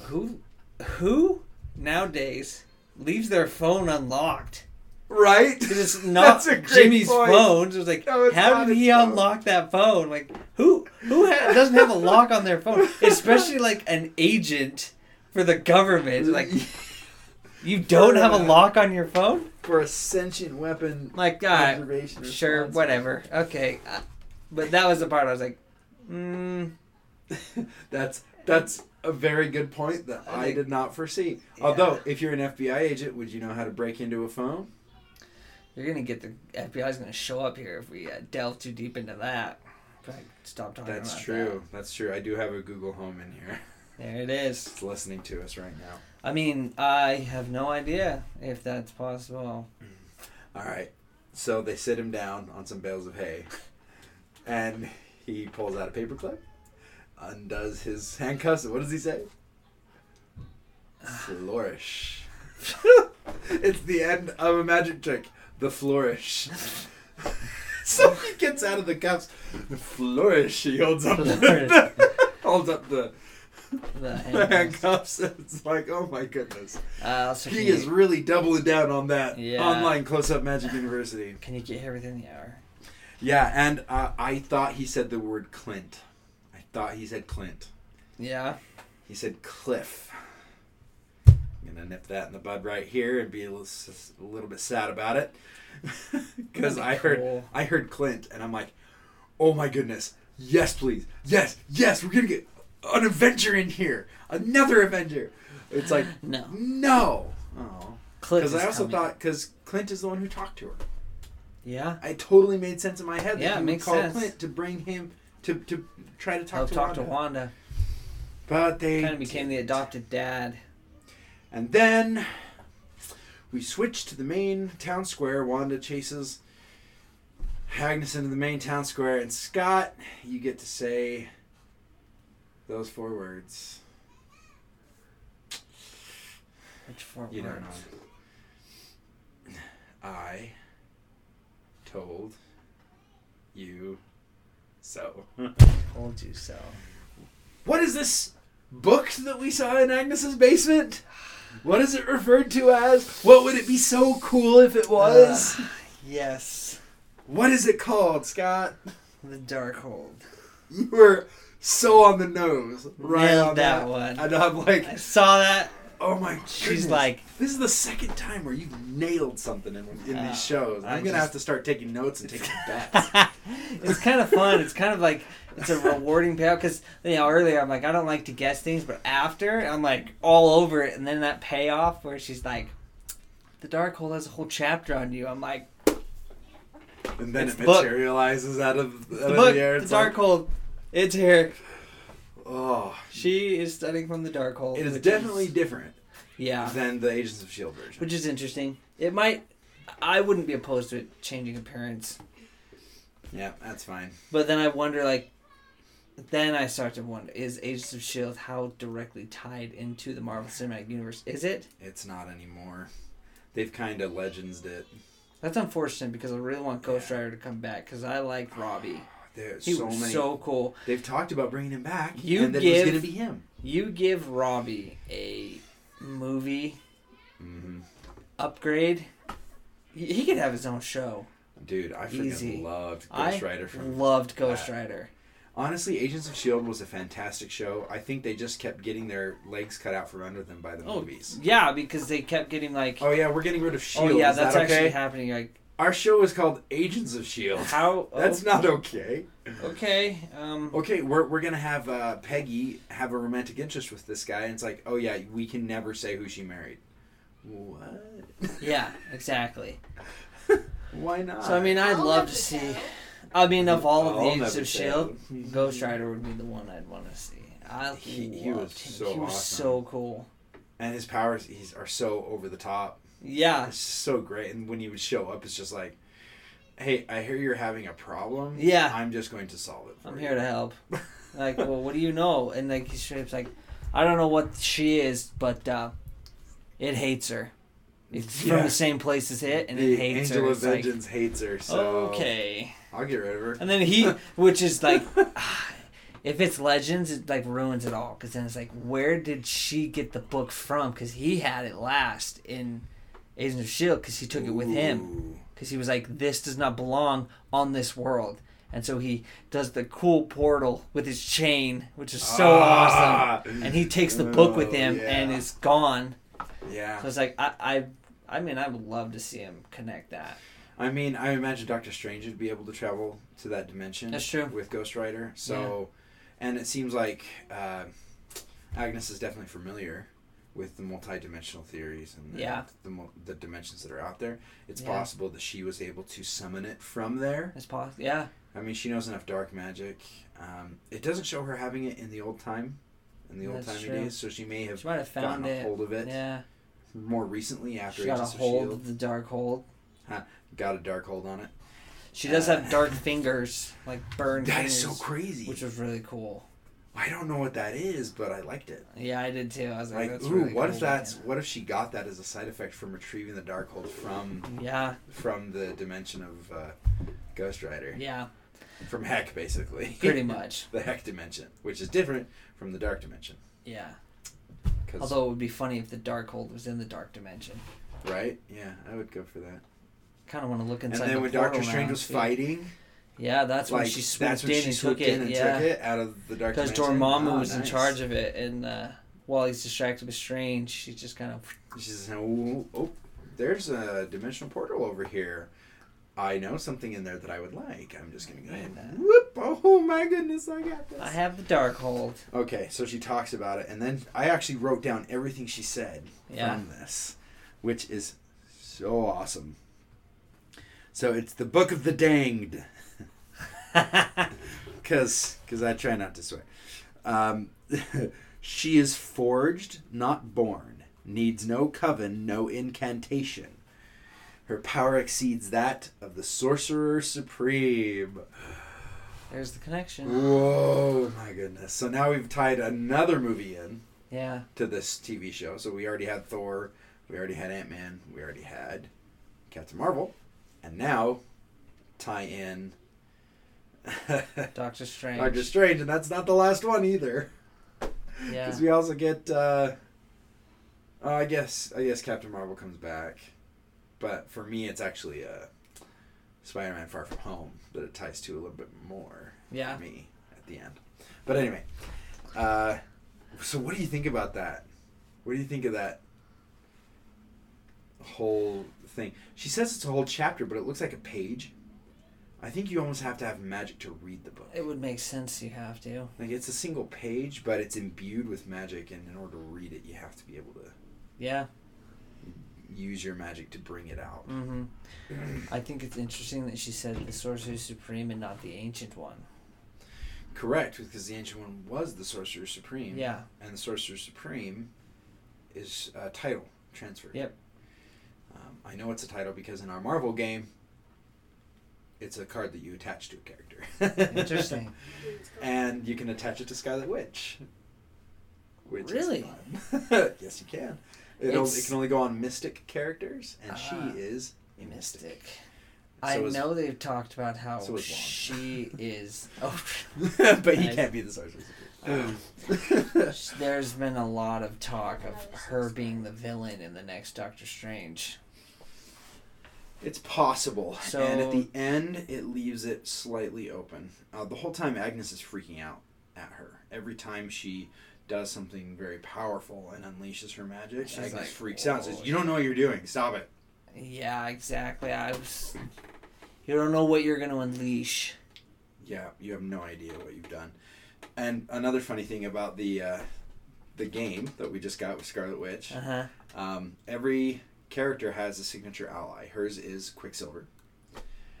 [SPEAKER 2] who, who nowadays leaves their phone unlocked?
[SPEAKER 1] right.
[SPEAKER 2] Because it's [laughs] not
[SPEAKER 1] That's a great
[SPEAKER 2] Jimmy's
[SPEAKER 1] point.
[SPEAKER 2] phone. So it's like,
[SPEAKER 1] No, it's
[SPEAKER 2] how did he
[SPEAKER 1] phone.
[SPEAKER 2] unlock that phone? Like, who who ha- doesn't have a lock on their phone? [laughs] Especially like an agent for the government. Like, [laughs] you don't have a lock on your phone?
[SPEAKER 1] for a sentient weapon
[SPEAKER 2] Like, God,
[SPEAKER 1] observation.
[SPEAKER 2] sure, whatever. Okay, uh, but that was the part I was like, mm,
[SPEAKER 1] that's that's a very good point that
[SPEAKER 2] I
[SPEAKER 1] I did not foresee.
[SPEAKER 2] Yeah.
[SPEAKER 1] Although, if you're an FBI agent, would you know how to break into a phone?
[SPEAKER 2] you're gonna get the FBI's gonna show up here if we uh, delve too deep into that. But stop talking
[SPEAKER 1] That's true. That's true. I do have a Google Home in here.
[SPEAKER 2] There it is.
[SPEAKER 1] It's listening to us right now.
[SPEAKER 2] I mean, I have no idea if that's possible.
[SPEAKER 1] All right. So they sit him down on some bales of hay, and he pulls out a paperclip, undoes his handcuffs, and what does he say? Flourish. [laughs] it's the end of a magic trick. The flourish. [laughs] so he gets out of the cuffs. The flourish. He holds up.
[SPEAKER 2] Flourish. [laughs]
[SPEAKER 1] holds up the,
[SPEAKER 2] The
[SPEAKER 1] the
[SPEAKER 2] handcuffs.
[SPEAKER 1] handcuffs. It's like, oh my goodness.
[SPEAKER 2] Uh,
[SPEAKER 1] He is
[SPEAKER 2] you,
[SPEAKER 1] really doubling down on that
[SPEAKER 2] Yeah.
[SPEAKER 1] online close up magic university.
[SPEAKER 2] can you get here within the hour?
[SPEAKER 1] Yeah, and uh, I thought he said the word Clint. Thought he said Clint.
[SPEAKER 2] Yeah.
[SPEAKER 1] He said Cliff. I'm gonna nip that in the bud right here and be a little, a little bit sad about it, [laughs] because I heard
[SPEAKER 2] cool.
[SPEAKER 1] I heard Clint and I'm like, oh my goodness, yes please, yes yes, we're gonna get an Avenger in here, another Avenger. It's like [gasps]
[SPEAKER 2] No.
[SPEAKER 1] no, oh, because I also
[SPEAKER 2] coming.
[SPEAKER 1] thought because Clint is the one who talked to her.
[SPEAKER 2] Yeah.
[SPEAKER 1] I totally made sense in my head.
[SPEAKER 2] Yeah,
[SPEAKER 1] that
[SPEAKER 2] it
[SPEAKER 1] he
[SPEAKER 2] makes
[SPEAKER 1] call
[SPEAKER 2] sense.
[SPEAKER 1] Clint to bring him to to try to talk
[SPEAKER 2] Help
[SPEAKER 1] to
[SPEAKER 2] talk
[SPEAKER 1] Wanda.
[SPEAKER 2] to Wanda.
[SPEAKER 1] But they
[SPEAKER 2] Kind of became the adopted dad.
[SPEAKER 1] And then we switch to the main town square. Wanda chases Agnes into the main town square, and Scott, you get to say those four words.
[SPEAKER 2] Which four
[SPEAKER 1] You don't
[SPEAKER 2] words?
[SPEAKER 1] know. I told you so. [laughs]
[SPEAKER 2] Told you so.
[SPEAKER 1] What is this book that we saw in Agnes's basement? What is it referred to as? What would it be so cool if it was?
[SPEAKER 2] Uh, yes.
[SPEAKER 1] what is it called, Scott?
[SPEAKER 2] The Darkhold.
[SPEAKER 1] You were so on the nose, right
[SPEAKER 2] Nailed
[SPEAKER 1] on
[SPEAKER 2] that
[SPEAKER 1] that,
[SPEAKER 2] one.
[SPEAKER 1] And I'm like,
[SPEAKER 2] I
[SPEAKER 1] like,
[SPEAKER 2] saw that.
[SPEAKER 1] Oh my.
[SPEAKER 2] She's like,
[SPEAKER 1] this is the second time where you've nailed something in, in these shows.
[SPEAKER 2] I
[SPEAKER 1] I'm gonna
[SPEAKER 2] just-
[SPEAKER 1] have to start taking notes and taking bets. [laughs]
[SPEAKER 2] it's kind of fun. It's kind of like it's a rewarding payout because you know earlier I'm like I don't like to guess things, but after I'm like all over it, and then that payoff where she's like, "The Darkhold has a whole chapter on you." I'm like,
[SPEAKER 1] and then
[SPEAKER 2] It's
[SPEAKER 1] it
[SPEAKER 2] book.
[SPEAKER 1] materializes out of, out
[SPEAKER 2] "The
[SPEAKER 1] of
[SPEAKER 2] book,
[SPEAKER 1] the air.
[SPEAKER 2] the
[SPEAKER 1] It's like,
[SPEAKER 2] Darkhold, it's here."
[SPEAKER 1] Oh,
[SPEAKER 2] She is studying from the Darkhold.
[SPEAKER 1] it is definitely different
[SPEAKER 2] yeah,
[SPEAKER 1] than the Agents of Shield version.
[SPEAKER 2] which is interesting. It might. I wouldn't be opposed to it changing appearance,
[SPEAKER 1] yeah, that's fine.
[SPEAKER 2] but then I wonder like. Then I start to wonder: Is Agents of Shield how directly tied into the Marvel Cinematic Universe? Is it?
[SPEAKER 1] It's not anymore. They've kind of legends it.
[SPEAKER 2] That's unfortunate because I really want Ghost Rider to come back because I like Robbie.
[SPEAKER 1] There's
[SPEAKER 2] He
[SPEAKER 1] so
[SPEAKER 2] was
[SPEAKER 1] many.
[SPEAKER 2] so cool.
[SPEAKER 1] They've talked about bringing him back.
[SPEAKER 2] You
[SPEAKER 1] and that
[SPEAKER 2] give-
[SPEAKER 1] it was going to be him.
[SPEAKER 2] You give Robbie a movie
[SPEAKER 1] hmm
[SPEAKER 2] upgrade, he, could have his own show.
[SPEAKER 1] Dude, I freaking
[SPEAKER 2] Easy.
[SPEAKER 1] loved Ghost Rider from.
[SPEAKER 2] loved Ghost
[SPEAKER 1] that.
[SPEAKER 2] Rider.
[SPEAKER 1] Honestly, Agents of Shield was a fantastic show. I think they just kept getting their legs cut out from under them by the
[SPEAKER 2] Oh,
[SPEAKER 1] movies.
[SPEAKER 2] yeah, because they kept getting like, oh,
[SPEAKER 1] yeah, we're getting rid of Shield.
[SPEAKER 2] Oh yeah,
[SPEAKER 1] Is
[SPEAKER 2] that's
[SPEAKER 1] that
[SPEAKER 2] actually happening. Like,
[SPEAKER 1] Our show is called Agents of Shield.
[SPEAKER 2] how?
[SPEAKER 1] That's
[SPEAKER 2] oh,
[SPEAKER 1] not okay.
[SPEAKER 2] okay. Um,
[SPEAKER 1] Okay, we're, we're gonna have uh, Peggy have a romantic interest with this guy, and it's like, oh yeah, we can never say who she married. What?
[SPEAKER 2] yeah, exactly. [laughs]
[SPEAKER 1] Why not?
[SPEAKER 2] So I mean, I'd
[SPEAKER 3] I'll
[SPEAKER 2] love to see.
[SPEAKER 3] say.
[SPEAKER 2] I mean, of all of the
[SPEAKER 1] I'll
[SPEAKER 2] Agents of Shield. Ghost Rider would be the one I'd want to see. I
[SPEAKER 1] He- he was
[SPEAKER 2] him.
[SPEAKER 1] so
[SPEAKER 2] he was
[SPEAKER 1] awesome.
[SPEAKER 2] so cool.
[SPEAKER 1] and his powers he's, are so over the top.
[SPEAKER 2] Yeah,
[SPEAKER 1] It's so great, and when he would show up, it's just like, hey, I hear you're having a problem.
[SPEAKER 2] Yeah.
[SPEAKER 1] I'm just going to solve it. For
[SPEAKER 2] I'm
[SPEAKER 1] you.
[SPEAKER 2] here to help. [laughs] Like, well, what do you know? And like up's like, I don't know what she is, but uh, it hates her. It's from the same place as it, and
[SPEAKER 1] the
[SPEAKER 2] it hates
[SPEAKER 1] Angel
[SPEAKER 2] her.
[SPEAKER 1] of
[SPEAKER 2] It's like,
[SPEAKER 1] Vengeance hates her, so
[SPEAKER 2] okay.
[SPEAKER 1] I'll get rid of her.
[SPEAKER 2] And then he, [laughs] which is like, [laughs] if it's Legends, it like ruins it all. Because then it's like, where did she get the book from? Because he had it last in Agents of Shield. Because he took it with him. Because he was like, this does not belong on this world. And so he does the cool portal with his chain, which is so
[SPEAKER 1] Ah.
[SPEAKER 2] awesome. And he takes the book with
[SPEAKER 1] Oh,
[SPEAKER 2] him
[SPEAKER 1] yeah.
[SPEAKER 2] and is gone.
[SPEAKER 1] Yeah.
[SPEAKER 2] So it's like I, I, I mean, I would love to see him connect that.
[SPEAKER 1] I mean, I imagine Doctor Strange would be able to travel to that dimension.
[SPEAKER 2] That's true.
[SPEAKER 1] With Ghost Rider. So, and it seems like uh, Agnes is definitely familiar with the multi-dimensional theories and the,
[SPEAKER 2] Yeah.
[SPEAKER 1] the, the dimensions that are out there. It's
[SPEAKER 2] Yeah.
[SPEAKER 1] possible that she was able to summon it from there.
[SPEAKER 2] It's possible. Yeah.
[SPEAKER 1] I mean, she knows enough dark magic. Um, it doesn't show her having it in the old time, in the old
[SPEAKER 2] That's true.
[SPEAKER 1] days. So she may have
[SPEAKER 2] She might have
[SPEAKER 1] gotten
[SPEAKER 2] found
[SPEAKER 1] a
[SPEAKER 2] it.
[SPEAKER 1] hold of it
[SPEAKER 2] Yeah.
[SPEAKER 1] more recently after
[SPEAKER 2] She got a
[SPEAKER 1] Agents of
[SPEAKER 2] hold
[SPEAKER 1] Shield.
[SPEAKER 2] of the Darkhold.
[SPEAKER 1] Got a dark hold on it.
[SPEAKER 2] She does
[SPEAKER 1] Uh,
[SPEAKER 2] have dark [laughs] fingers, like burned
[SPEAKER 1] That is
[SPEAKER 2] fingers,
[SPEAKER 1] so crazy.
[SPEAKER 2] which was really cool.
[SPEAKER 1] I don't know what that is, but I liked it.
[SPEAKER 2] Yeah, I did too. I was like,
[SPEAKER 1] Like, ooh,
[SPEAKER 2] really
[SPEAKER 1] what
[SPEAKER 2] cool
[SPEAKER 1] if that's what if she got that as a side effect from retrieving the Darkhold from
[SPEAKER 2] Yeah,
[SPEAKER 1] from the dimension of uh, Ghost Rider,
[SPEAKER 2] yeah,
[SPEAKER 1] from Heck, basically.
[SPEAKER 2] pretty [laughs] much.
[SPEAKER 1] the Heck dimension, which is different from the Dark dimension.
[SPEAKER 2] Yeah. Although it would be funny if the Darkhold was in the dark dimension.
[SPEAKER 1] right? Yeah, I would go for that.
[SPEAKER 2] Kind of want to look inside.
[SPEAKER 1] And then
[SPEAKER 2] the
[SPEAKER 1] when Doctor Strange was fighting,
[SPEAKER 2] Yeah, that's when
[SPEAKER 1] like
[SPEAKER 2] she
[SPEAKER 1] that's when
[SPEAKER 2] in
[SPEAKER 1] she
[SPEAKER 2] and
[SPEAKER 1] swooped
[SPEAKER 2] took
[SPEAKER 1] in
[SPEAKER 2] it.
[SPEAKER 1] and
[SPEAKER 2] Yeah,
[SPEAKER 1] took it out of the dark
[SPEAKER 2] because. Dormammu
[SPEAKER 1] Ah,
[SPEAKER 2] was in charge of it, and uh, while he's distracted with Strange, she just kind of
[SPEAKER 1] She's like, oh, oh, there's a dimensional portal over here. I know something in there that I would like. I'm just gonna go ahead and whoop. Oh my goodness, I got this.
[SPEAKER 2] I have the Darkhold.
[SPEAKER 1] Okay, so she talks about it, and then I actually wrote down everything she said
[SPEAKER 2] Yeah.
[SPEAKER 1] from this, which is so awesome. So it's the Book of the Danged, [laughs] because because I try not to swear. Um, [laughs] she is forged, not born, needs no coven, no incantation. Her power exceeds that of the Sorcerer Supreme.
[SPEAKER 2] There's the connection.
[SPEAKER 1] Whoa, my goodness. So now we've tied another movie in
[SPEAKER 2] Yeah,
[SPEAKER 1] to this TV show. So we already had Thor, we already had Ant Man, we already had Captain Marvel, and now tie in [laughs]
[SPEAKER 2] Doctor Strange.
[SPEAKER 1] Doctor Strange, and that's not the last one either.
[SPEAKER 2] yeah,
[SPEAKER 1] Because we also get, uh, oh, I guess, I guess Captain Marvel comes back, but for me, it's actually uh, Spider-Man: Far From Home that it ties to a little bit more.
[SPEAKER 2] yeah.
[SPEAKER 1] for me at the end. But anyway, uh, so what do you think about that? What do you think of that whole thing? She says it's a whole chapter, but it looks like a page. I think you almost have to have magic to read the book.
[SPEAKER 2] It would make sense. You have to.
[SPEAKER 1] Like it's a single page, but it's imbued with magic, and in order to read it, you have to be able to
[SPEAKER 2] Yeah.
[SPEAKER 1] use your magic to bring it out.
[SPEAKER 2] hmm I think it's interesting that she said the Sorcerer Supreme and not the Ancient One.
[SPEAKER 1] Correct, because the ancient one was the Sorcerer Supreme.
[SPEAKER 2] Yeah.
[SPEAKER 1] and the Sorcerer Supreme is a title transfer.
[SPEAKER 2] Yep.
[SPEAKER 1] Um, I know it's a title because in our Marvel game, it's a card that you attach to a character.
[SPEAKER 2] Interesting. [laughs]
[SPEAKER 1] and you can attach it to Scarlet Witch. Which
[SPEAKER 2] Really?
[SPEAKER 1] Is [laughs] yes, you can. It, only, it can only go on mystic characters, and
[SPEAKER 2] Ah.
[SPEAKER 1] she is a mystic.
[SPEAKER 2] Mystic. I
[SPEAKER 1] So is-
[SPEAKER 2] know they've talked about how
[SPEAKER 1] so is
[SPEAKER 2] she [laughs] is. Oh,
[SPEAKER 1] but he
[SPEAKER 2] Nice.
[SPEAKER 1] can't be the Sorcerer
[SPEAKER 2] Um, there's been a lot of talk of her being the villain in the next Doctor Strange.
[SPEAKER 1] It's possible.
[SPEAKER 2] So-
[SPEAKER 1] and at the end, it leaves it slightly open. Uh, the whole time, Agnes is freaking out at her. Every time she does something very powerful and unleashes her magic,
[SPEAKER 2] She's
[SPEAKER 1] Agnes
[SPEAKER 2] like,
[SPEAKER 1] freaks out and says, You don't know what you're doing. Stop it.
[SPEAKER 2] Yeah, exactly. I was. You don't know what you're going to unleash.
[SPEAKER 1] Yeah, you have no idea what you've done. And another funny thing about the uh, the game that we just got with Scarlet Witch,
[SPEAKER 2] Uh huh.
[SPEAKER 1] um, every character has a signature ally. Hers is Quicksilver.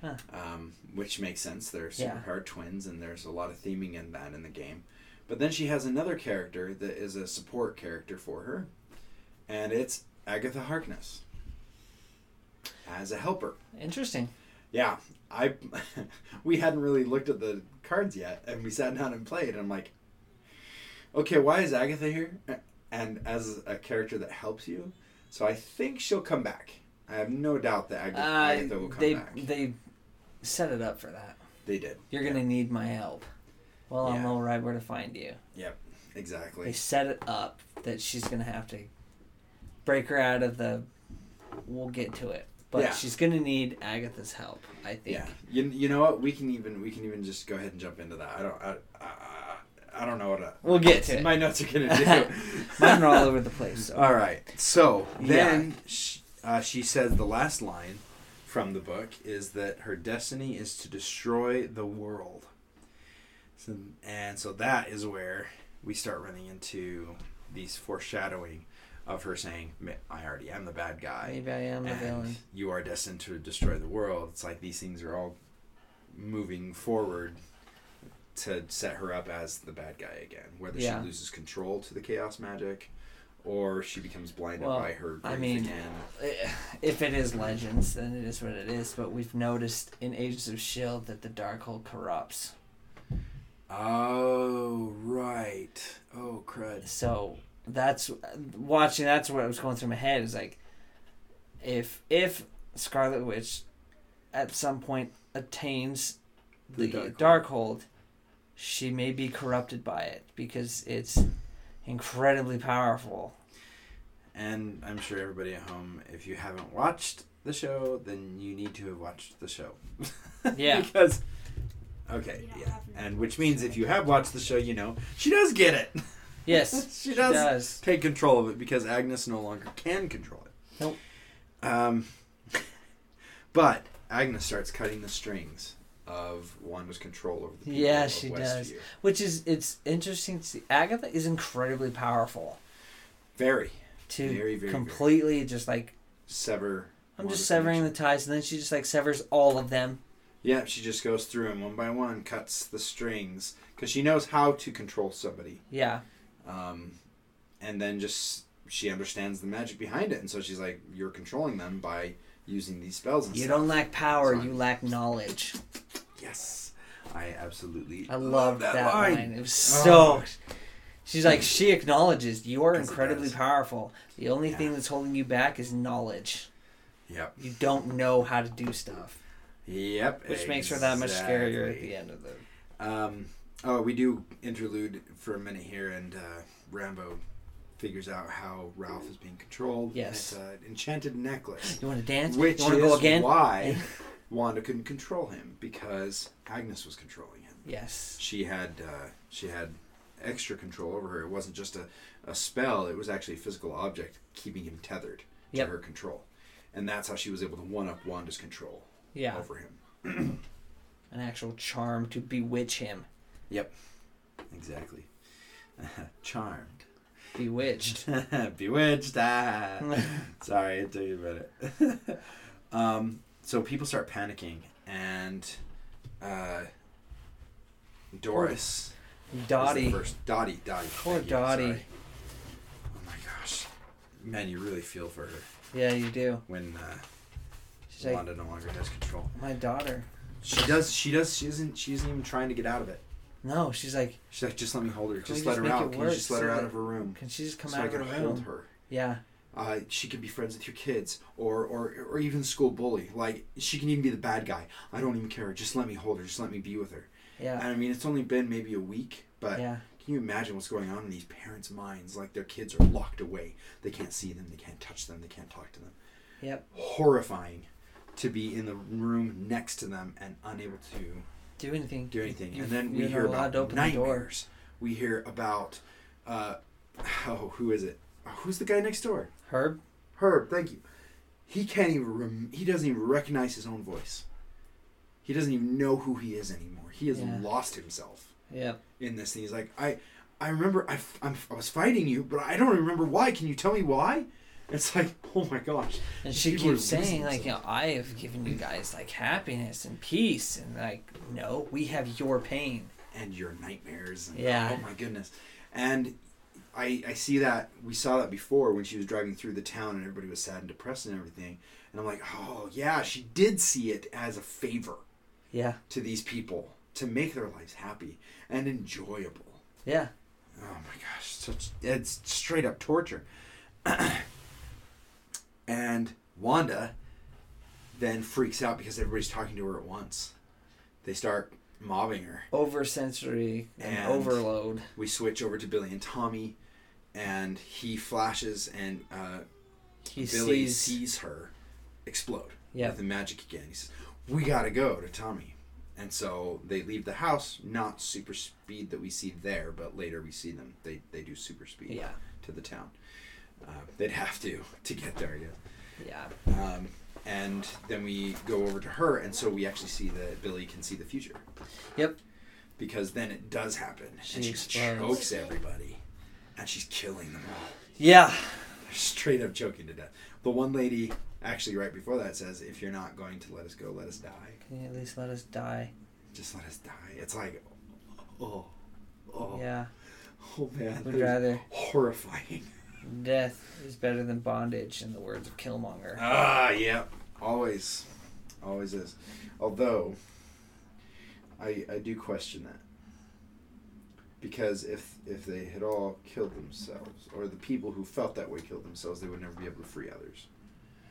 [SPEAKER 2] Huh.
[SPEAKER 1] Um, which makes sense. They're
[SPEAKER 2] Yeah.
[SPEAKER 1] superpowered twins, and there's a lot of theming in that in the game. But then she has another character that is a support character for her, and it's Agatha Harkness as a helper.
[SPEAKER 2] Interesting.
[SPEAKER 1] Yeah, I [laughs] we hadn't really looked at the cards yet, and we sat down and played. And I'm like, okay, why is Agatha here? And as a character that helps you, so I think she'll come back. I have no doubt that Agatha, Agatha will
[SPEAKER 2] Uh,
[SPEAKER 1] come
[SPEAKER 2] they
[SPEAKER 1] back.
[SPEAKER 2] they set it up for that.
[SPEAKER 1] They did
[SPEAKER 2] You're gonna need my help. Well, I'm
[SPEAKER 1] Yeah.
[SPEAKER 2] all right where to find you.
[SPEAKER 1] Yep, exactly.
[SPEAKER 2] They set it up that she's gonna have to break her out of the. We'll get to it, but
[SPEAKER 1] Yeah.
[SPEAKER 2] she's gonna need Agatha's help. I think.
[SPEAKER 1] Yeah, you, you know what? We can even we can even just go ahead and jump into that. I don't I, I, I don't know what I,
[SPEAKER 2] We'll get to it.
[SPEAKER 1] my notes are gonna do. [laughs]
[SPEAKER 2] Mine are all over the place. So.
[SPEAKER 1] All right. So
[SPEAKER 2] Yeah.
[SPEAKER 1] then uh, she says the last line from the book is that her destiny is to destroy the world. So, and so that is where we start running into these foreshadowing of her saying, "I already am the bad guy,
[SPEAKER 2] Maybe I am the villain.
[SPEAKER 1] you are destined to destroy the world." It's like these things are all moving forward to set her up as the bad guy again. Whether
[SPEAKER 2] Yeah.
[SPEAKER 1] she loses control to the chaos magic, or she becomes blinded
[SPEAKER 2] Well,
[SPEAKER 1] by her.
[SPEAKER 2] I mean,
[SPEAKER 1] again.
[SPEAKER 2] Eh, If it is Legends, then it is what it is. But we've noticed in Agents of Shield that the Darkhold corrupts.
[SPEAKER 1] Oh right. Oh crud.
[SPEAKER 2] So that's watching. That's what was going through my head. Is like, if if Scarlet Witch, at some point attains
[SPEAKER 1] The
[SPEAKER 2] the,
[SPEAKER 1] Darkhold.
[SPEAKER 2] Darkhold, she may be corrupted by it because it's incredibly powerful.
[SPEAKER 1] And I'm sure everybody at home, if you haven't watched the show, then you need to have watched the show. [laughs]
[SPEAKER 2] Yeah.
[SPEAKER 1] because Okay, yeah, and which means if you have watched the show, you know she does get it. [laughs]
[SPEAKER 2] Yes,
[SPEAKER 1] she
[SPEAKER 2] she
[SPEAKER 1] does,
[SPEAKER 2] does.
[SPEAKER 1] take control of it because Agnes no longer can control it.
[SPEAKER 2] Nope.
[SPEAKER 1] Um, [laughs] but Agnes starts cutting the strings of Wanda's control over the people
[SPEAKER 2] Yeah,
[SPEAKER 1] of
[SPEAKER 2] she
[SPEAKER 1] Westview.
[SPEAKER 2] does. Which is it's interesting to see. Agatha is incredibly powerful
[SPEAKER 1] Very
[SPEAKER 2] to
[SPEAKER 1] Very, very,
[SPEAKER 2] completely just like
[SPEAKER 1] sever.
[SPEAKER 2] I'm just
[SPEAKER 1] Wanda's
[SPEAKER 2] severing the ties, and then she just like severs all of them.
[SPEAKER 1] Yeah, she just goes through them one by one, cuts the strings because she knows how to control somebody.
[SPEAKER 2] Yeah,
[SPEAKER 1] um, and then just she understands the magic behind it, and so she's like, "You're controlling them by using these spells." And
[SPEAKER 2] you
[SPEAKER 1] stuff."
[SPEAKER 2] don't lack power, you lack knowledge.
[SPEAKER 1] I absolutely.
[SPEAKER 2] I love that,
[SPEAKER 1] line.
[SPEAKER 2] line. It was
[SPEAKER 1] Oh.
[SPEAKER 2] so. She's like she acknowledges you are incredibly powerful. The only
[SPEAKER 1] Yeah.
[SPEAKER 2] thing that's holding you back is knowledge.
[SPEAKER 1] Yep.
[SPEAKER 2] You don't know how to do stuff,
[SPEAKER 1] Yep.
[SPEAKER 2] which makes her that much scarier at the end of the.
[SPEAKER 1] Um, oh, we do interlude for a minute here, and uh, Rambeau figures out how Ralph is being controlled.
[SPEAKER 2] Yes.
[SPEAKER 1] It's an enchanted necklace.
[SPEAKER 2] You want to dance?
[SPEAKER 1] Which
[SPEAKER 2] you want to go again?
[SPEAKER 1] why [laughs] Wanda couldn't control him because Agnes was controlling him.
[SPEAKER 2] Yes.
[SPEAKER 1] She had uh, she had extra control over her. It wasn't just a, a spell; it was actually a physical object keeping him tethered to
[SPEAKER 2] Yep.
[SPEAKER 1] her control, and that's how she was able to one up Wanda's control
[SPEAKER 2] Yeah.
[SPEAKER 1] over him.
[SPEAKER 2] An actual charm to bewitch him. Yep.
[SPEAKER 1] Exactly. [laughs] Charmed.
[SPEAKER 2] Bewitched. [laughs]
[SPEAKER 1] Bewitched. Ah. [laughs] Sorry, I took you about it. um, so people start panicking, and uh, Doris.
[SPEAKER 2] Dottie.
[SPEAKER 1] First. Dottie. Dottie.
[SPEAKER 2] Poor
[SPEAKER 1] you,
[SPEAKER 2] Dottie.
[SPEAKER 1] sorry. Oh my gosh. Man, you really feel for her
[SPEAKER 2] Yeah, you do.
[SPEAKER 1] when uh,
[SPEAKER 2] She's like,
[SPEAKER 1] Wanda no longer has control.
[SPEAKER 2] my daughter.
[SPEAKER 1] She does. She does. She isn't. She isn't even trying to get out of it.
[SPEAKER 2] No, she's like,
[SPEAKER 1] She's like, just let me hold her. Just let
[SPEAKER 2] just
[SPEAKER 1] her out. Can you just let her out of her room?
[SPEAKER 2] can she just come
[SPEAKER 1] so
[SPEAKER 2] out
[SPEAKER 1] I
[SPEAKER 2] of
[SPEAKER 1] can
[SPEAKER 2] the
[SPEAKER 1] hold
[SPEAKER 2] room?
[SPEAKER 1] her.
[SPEAKER 2] Yeah.
[SPEAKER 1] Uh, she can be friends with your kids, or, or or even school bully. Like she can even be the bad guy. I don't even care. Just let me hold her. Just let me be with her.
[SPEAKER 2] Yeah.
[SPEAKER 1] And I mean, it's only been maybe a week, but
[SPEAKER 2] Yeah.
[SPEAKER 1] can you imagine what's going on in these parents' minds? Like their kids are locked away. They can't see them. They can't touch them. They can't talk to them.
[SPEAKER 2] Yep.
[SPEAKER 1] Horrifying to be in the room next to them and unable to
[SPEAKER 2] Do anything.
[SPEAKER 1] do anything.
[SPEAKER 2] You-
[SPEAKER 1] and then we hear about
[SPEAKER 2] to open the door.
[SPEAKER 1] nightmares. We hear about uh, [laughs] oh, who is it? Who's the guy next door?
[SPEAKER 2] Herb.
[SPEAKER 1] Herb. Thank you. He can't even. Rem- he doesn't even recognize his own voice. He doesn't even know who he is anymore. He has
[SPEAKER 2] Yeah.
[SPEAKER 1] lost himself
[SPEAKER 2] Yeah.
[SPEAKER 1] in this thing. He's like, I, I remember I, I'm, I was fighting you, but I don't remember why. Can you tell me why? It's like, [laughs] oh my gosh.
[SPEAKER 2] And she keeps saying like, you know, I have given you guys like happiness and peace, and like, no, we have your pain.
[SPEAKER 1] and your nightmares. And,
[SPEAKER 2] Yeah.
[SPEAKER 1] Oh my goodness. And I I see that we saw that before when she was driving through the town and everybody was sad and depressed and everything. And I'm like, oh yeah, she did see it as a favor
[SPEAKER 2] Yeah.
[SPEAKER 1] to these people to make their lives happy and enjoyable.
[SPEAKER 2] Yeah.
[SPEAKER 1] Oh my gosh, such it's straight up torture. [clears throat] and Wanda then freaks out because everybody's talking to her at once. They start mobbing her.
[SPEAKER 2] Oversensory and,
[SPEAKER 1] And-
[SPEAKER 2] overload.
[SPEAKER 1] we switch over to Billy and Tommy, and he flashes, and uh,
[SPEAKER 2] He
[SPEAKER 1] Billy
[SPEAKER 2] sees.
[SPEAKER 1] sees her explode
[SPEAKER 2] Yeah.
[SPEAKER 1] with the magic again. He says, "We gotta go to Tommy," and so they leave the house. Not super speed that we see there, but later we see them. They they do super speed
[SPEAKER 2] Yeah.
[SPEAKER 1] to the town. Uh, they'd have to to get there, guess.
[SPEAKER 2] Yeah.
[SPEAKER 1] Um, and then we go over to her, and so we actually see that Billy can see the future.
[SPEAKER 2] Yep.
[SPEAKER 1] Because then it does happen,
[SPEAKER 2] She
[SPEAKER 1] and she
[SPEAKER 2] explodes.
[SPEAKER 1] chokes everybody, and she's killing them all.
[SPEAKER 2] Yeah.
[SPEAKER 1] They're straight up choking to death. The one lady, actually, right before that, says, "If you're not going to let us go, let us die.
[SPEAKER 2] Can you at least let us die?
[SPEAKER 1] Just let us die." It's like, oh, oh,
[SPEAKER 2] Yeah.
[SPEAKER 1] oh man,
[SPEAKER 2] Would rather
[SPEAKER 1] horrifying.
[SPEAKER 2] death is better than bondage, in the words of Killmonger.
[SPEAKER 1] Ah, yeah. Always. Always is. Although, I, I do question that. Because if if they had all killed themselves, or the people who felt that way killed themselves, they would never be able to free others.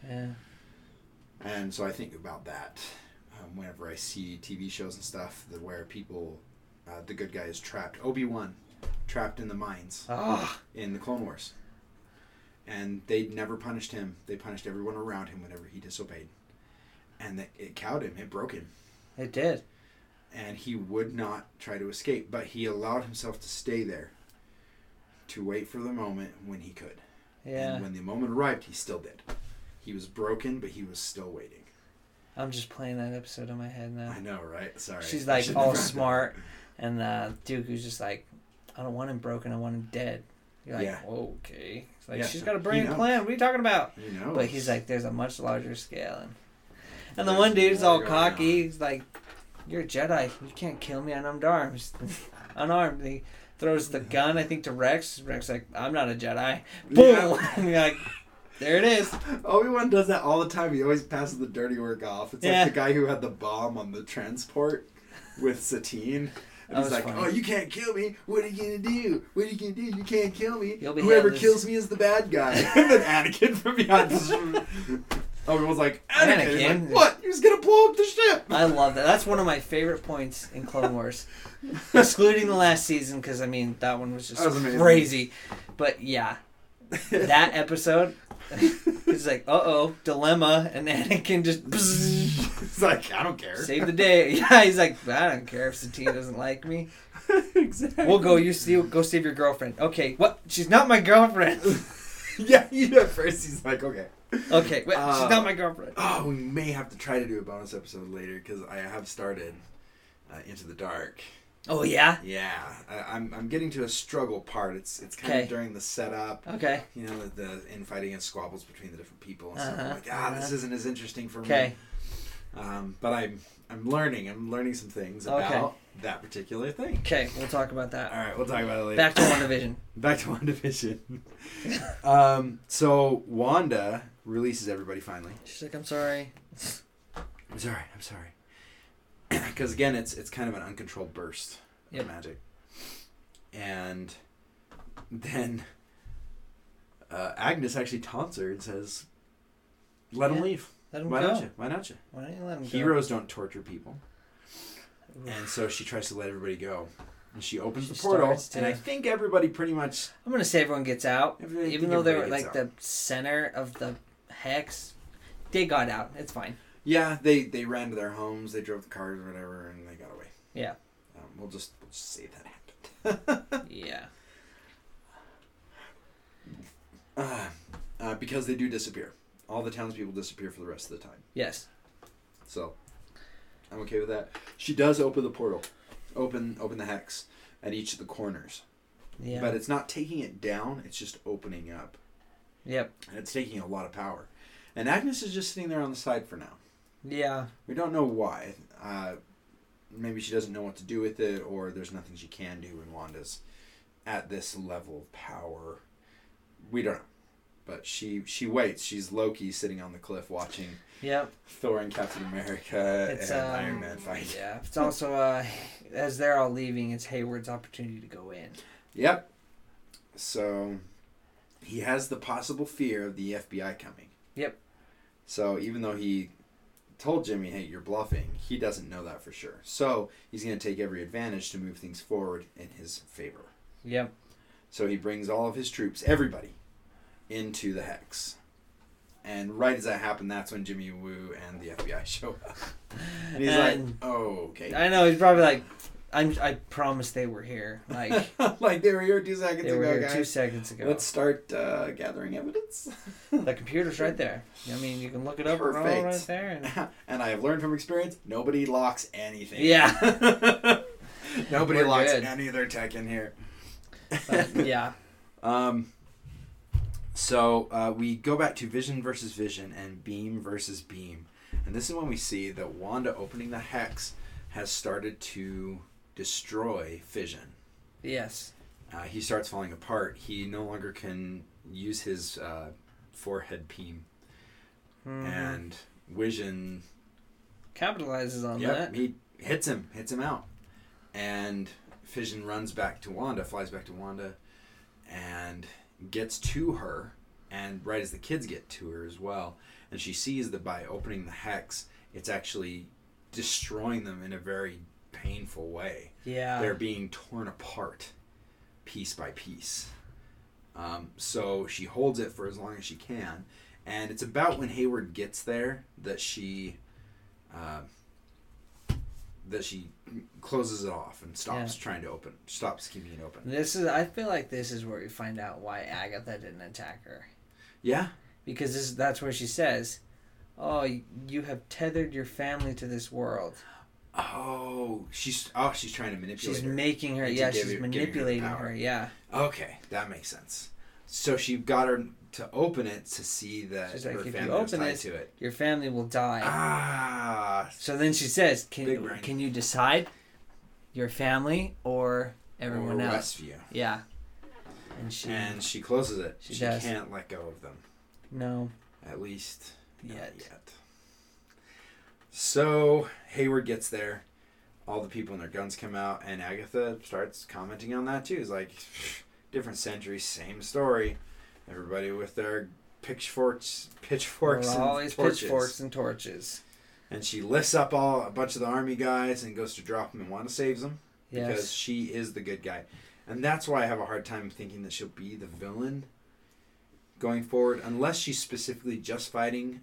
[SPEAKER 2] Yeah.
[SPEAKER 1] And so I think about that um, whenever I see TV shows and stuff that where people, uh, the good guy is trapped. Obi Wan, trapped in the mines
[SPEAKER 2] Ah.
[SPEAKER 1] in the Clone Wars. And they never punished him. They punished everyone around him whenever he disobeyed. And that it cowed him. It broke him.
[SPEAKER 2] It did.
[SPEAKER 1] And he would not try to escape, but he allowed himself to stay there to wait for the moment when he could.
[SPEAKER 2] Yeah.
[SPEAKER 1] And when the moment arrived, he still did. He was broken, but he was still waiting.
[SPEAKER 2] I'm just playing that episode in my head now.
[SPEAKER 1] I know, right? Sorry.
[SPEAKER 2] She's like all
[SPEAKER 1] have brought that
[SPEAKER 2] smart, and uh, Dooku's just like, I don't want him broken. I want him dead. You're like,
[SPEAKER 1] Yeah.
[SPEAKER 2] okay. It's like
[SPEAKER 1] Yeah,
[SPEAKER 2] she's
[SPEAKER 1] so
[SPEAKER 2] got a
[SPEAKER 1] he
[SPEAKER 2] brilliant plan. What are you talking about?
[SPEAKER 1] know.
[SPEAKER 2] But he's like, there's a much larger scale, and and the one dude's all cocky. He's like, "You're a Jedi. You can't kill me unarmed arms, [laughs] unarmed." He throws the gun, I think, to Rex. Rex like, "I'm not a Jedi." Boom! [laughs]
[SPEAKER 1] Yeah. [laughs]
[SPEAKER 2] like, there it is.
[SPEAKER 1] Obi Wan does that all the time. He always passes the dirty work off. It's
[SPEAKER 2] Yeah.
[SPEAKER 1] like the guy who had the bomb on the transport with Satine. And
[SPEAKER 2] That
[SPEAKER 1] he's like,
[SPEAKER 2] funny.
[SPEAKER 1] "Oh, you can't kill me. What are you gonna do? What are you gonna do? You can't kill me. Whoever
[SPEAKER 2] headless."
[SPEAKER 1] kills me is the bad guy." and then Anakin from behind. Wan's like, "Anakin, He's
[SPEAKER 2] Anakin.
[SPEAKER 1] like, what? He was gonna blow up the ship."
[SPEAKER 2] I love that. That's one of my favorite points in Clone [laughs] Wars, excluding the last season because I mean that one was just
[SPEAKER 1] was
[SPEAKER 2] crazy. But yeah, that [laughs] episode, it's like, uh oh, dilemma, and Anakin just [laughs]
[SPEAKER 1] It's like, I don't care.
[SPEAKER 2] save the day. Yeah, he's like, I don't care if Satine doesn't like me.
[SPEAKER 1] exactly.
[SPEAKER 2] We'll go. You see, go save your girlfriend. Okay, what? She's not my girlfriend.
[SPEAKER 1] yeah, you know, at first he's like, okay.
[SPEAKER 2] Okay, wait,
[SPEAKER 1] Uh,
[SPEAKER 2] she's not my girlfriend.
[SPEAKER 1] Oh, we may have to try to do a bonus episode later because I have started uh, Into the Dark.
[SPEAKER 2] Oh yeah.
[SPEAKER 1] Yeah, I, I'm I'm getting to a struggle part. It's it's kind
[SPEAKER 2] Okay.
[SPEAKER 1] of during the setup.
[SPEAKER 2] Okay.
[SPEAKER 1] You know, the, the infighting and squabbles between the different people and stuff. I'm
[SPEAKER 2] Uh-huh,
[SPEAKER 1] like, ah, this
[SPEAKER 2] uh-huh.
[SPEAKER 1] isn't as interesting for
[SPEAKER 2] Okay.
[SPEAKER 1] me. Um, but I'm I'm learning. I'm learning some things
[SPEAKER 2] Okay.
[SPEAKER 1] about that particular thing.
[SPEAKER 2] Okay. We'll talk about that.
[SPEAKER 1] All right, we'll talk about it later.
[SPEAKER 2] Back to One Division. [laughs]
[SPEAKER 1] Back to WandaVision. [laughs] um, so Wanda releases everybody finally.
[SPEAKER 2] She's like, I'm sorry.
[SPEAKER 1] I'm sorry. I'm sorry. [clears throat] Because again, it's it's kind of an uncontrolled burst
[SPEAKER 2] Yep.
[SPEAKER 1] of magic, and then uh, Agnes actually taunts her and says, "Let him leave.
[SPEAKER 2] Let him
[SPEAKER 1] Why
[SPEAKER 2] go.
[SPEAKER 1] don't you? Why don't you?
[SPEAKER 2] Why don't you let him
[SPEAKER 1] Heroes don't torture people."
[SPEAKER 2] go?
[SPEAKER 1] And so she tries to let everybody go, and she opens
[SPEAKER 2] She
[SPEAKER 1] the portal,
[SPEAKER 2] to-
[SPEAKER 1] and I think everybody pretty much.
[SPEAKER 2] I'm gonna say everyone gets out, even though they were
[SPEAKER 1] everybody
[SPEAKER 2] like
[SPEAKER 1] gets
[SPEAKER 2] the center of the hex. They got out. It's fine.
[SPEAKER 1] Yeah, they they ran to their homes, they drove the cars or whatever, and they got away.
[SPEAKER 2] Yeah.
[SPEAKER 1] Um, we'll just we'll just say that happened. [laughs]
[SPEAKER 2] Yeah.
[SPEAKER 1] Uh, uh, because they do disappear. All the townspeople disappear for the rest of the time.
[SPEAKER 2] Yes.
[SPEAKER 1] So I'm okay with that. She does open the portal, open open the hex at each of the corners,
[SPEAKER 2] Yeah.
[SPEAKER 1] but it's not taking it down. It's just opening up,
[SPEAKER 2] yep.
[SPEAKER 1] and it's taking a lot of power. And Agnes is just sitting there on the side for now.
[SPEAKER 2] Yeah.
[SPEAKER 1] We don't know why. Uh, maybe she doesn't know what to do with it, or there's nothing she can do when Wanda's at this level of power. We don't know. But she she waits. She's Loki sitting on the cliff watching
[SPEAKER 2] Yep.
[SPEAKER 1] Thor and Captain America
[SPEAKER 2] It's
[SPEAKER 1] and
[SPEAKER 2] um,
[SPEAKER 1] Iron Man fight.
[SPEAKER 2] Yeah. It's also uh, as they're all leaving, it's Hayward's opportunity to go in.
[SPEAKER 1] Yep. So he has the possible fear of the FBI coming.
[SPEAKER 2] Yep.
[SPEAKER 1] So even though he told Jimmy, "Hey, you're bluffing," he doesn't know that for sure. So he's going to take every advantage to move things forward in his favor.
[SPEAKER 2] Yep.
[SPEAKER 1] So he brings all of his troops, everybody, into the hex. And right as that happened, that's when Jimmy Woo and the FBI [laughs] show up. And he's
[SPEAKER 2] And-
[SPEAKER 1] like, "Oh, okay."
[SPEAKER 2] I know he's probably like, I'm. I promised they were here. Like [laughs]
[SPEAKER 1] like they were here two seconds
[SPEAKER 2] they were
[SPEAKER 1] ago,
[SPEAKER 2] here
[SPEAKER 1] guys.
[SPEAKER 2] two seconds ago.
[SPEAKER 1] Let's start uh, gathering evidence.
[SPEAKER 2] The computer's right there. I mean, you can look it up.
[SPEAKER 1] Perfect.
[SPEAKER 2] right there. And, [laughs]
[SPEAKER 1] and I have learned from experience, nobody locks anything.
[SPEAKER 2] Yeah. [laughs]
[SPEAKER 1] nobody
[SPEAKER 2] We're
[SPEAKER 1] locks
[SPEAKER 2] good.
[SPEAKER 1] any of their tech in here.
[SPEAKER 2] but, yeah.
[SPEAKER 1] Um. So uh, we go back to Vision versus Vision and Beam versus Beam, and this is when we see that Wanda opening the hex has started to destroy Fission.
[SPEAKER 2] Yes.
[SPEAKER 1] Uh, he starts falling apart. He no longer can use his uh, forehead beam,
[SPEAKER 2] Mhm.
[SPEAKER 1] and Vision
[SPEAKER 2] capitalizes on
[SPEAKER 1] Yep,
[SPEAKER 2] that.
[SPEAKER 1] he hits him, hits him out, and Fission runs back to Wanda, flies back to Wanda, and gets to her. And right as the kids get to her as well, and she sees that by opening the hex, it's actually destroying them in a very painful way.
[SPEAKER 2] Yeah.
[SPEAKER 1] They're being torn apart, piece by piece. Um, so she holds it for as long as she can, and it's about when Hayward gets there that she, uh, that she closes it off and stops trying to open, stops keeping it open.
[SPEAKER 2] This is. I feel like this is where we find out why Agatha didn't attack her.
[SPEAKER 1] Yeah,
[SPEAKER 2] because this, that's where she says, "Oh, you have tethered your family to this world."
[SPEAKER 1] Oh, she's oh she's trying to manipulate.
[SPEAKER 2] She's
[SPEAKER 1] her
[SPEAKER 2] making her. Yeah, she's manipulating her, her. Yeah.
[SPEAKER 1] Okay, that makes sense. So she got her to open it to see that
[SPEAKER 2] She's like, if you open it, to it, your family will die.
[SPEAKER 1] Ah.
[SPEAKER 2] So then she says, "Can can you decide your family or everyone or else?"
[SPEAKER 1] Westview.
[SPEAKER 2] Yeah. And she
[SPEAKER 1] and she closes it. She, she can't let go of them.
[SPEAKER 2] No.
[SPEAKER 1] At least yet. yet. So Hayward gets there. All the people and their guns come out, and Agatha starts commenting on that too. It's like different century, same story. Everybody with their pitchforks, pitchforks, and always torches. pitchforks
[SPEAKER 2] and torches.
[SPEAKER 1] And she lifts up all a bunch of the army guys and goes to drop them, and Wanda saves them yes. because she is the good guy, and that's why I have a hard time thinking that she'll be the villain going forward, unless she's specifically just fighting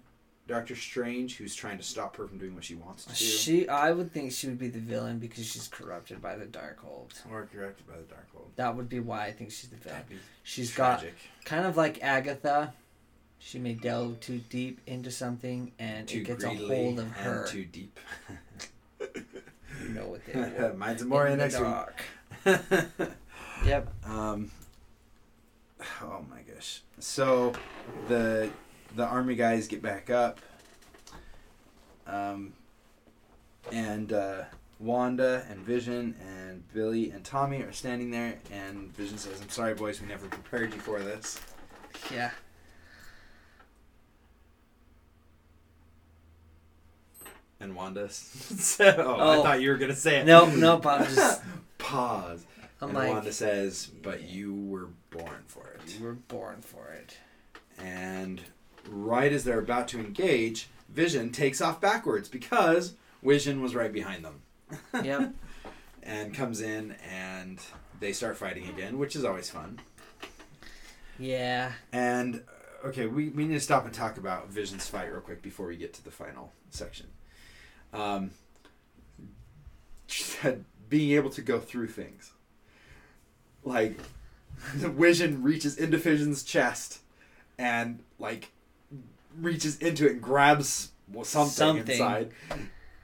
[SPEAKER 1] Doctor Strange, who's trying to stop her from doing what she wants to do.
[SPEAKER 2] She, I would think she would be the villain because she's corrupted by the Darkhold.
[SPEAKER 1] Or corrupted by the Darkhold.
[SPEAKER 2] That would be why I think she's the villain. She's tragic. got kind of like Agatha. She may delve too deep into something, and too it gets a hold of her.
[SPEAKER 1] too deep.
[SPEAKER 2] you know what they [laughs] want.
[SPEAKER 1] Mine's more in, in the next dark. [laughs]
[SPEAKER 2] yep.
[SPEAKER 1] Um. Oh my gosh. So, the the army guys get back up. Um, and uh, Wanda and Vision and Billy and Tommy are standing there, and Vision says, "I'm sorry, boys, we never prepared you for this."
[SPEAKER 2] Yeah.
[SPEAKER 1] And Wanda [laughs] said, oh, oh, I thought you were gonna say it."
[SPEAKER 2] No, no, I'm [laughs] just
[SPEAKER 1] pause. I'm and like, Wanda says, "But you were born for it.
[SPEAKER 2] You were born for it."
[SPEAKER 1] And right as they're about to engage, Vision takes off backwards because Vision was right behind them.
[SPEAKER 2] Yep. [laughs] [laughs]
[SPEAKER 1] and comes in and they start fighting again, which is always fun.
[SPEAKER 2] Yeah.
[SPEAKER 1] And uh, okay, we, we need to stop and talk about Vision's fight real quick before we get to the final section. Um, [laughs] being able to go through things. Like, the Vision reaches into Vision's chest and, like, reaches into it and grabs well, something, something, inside.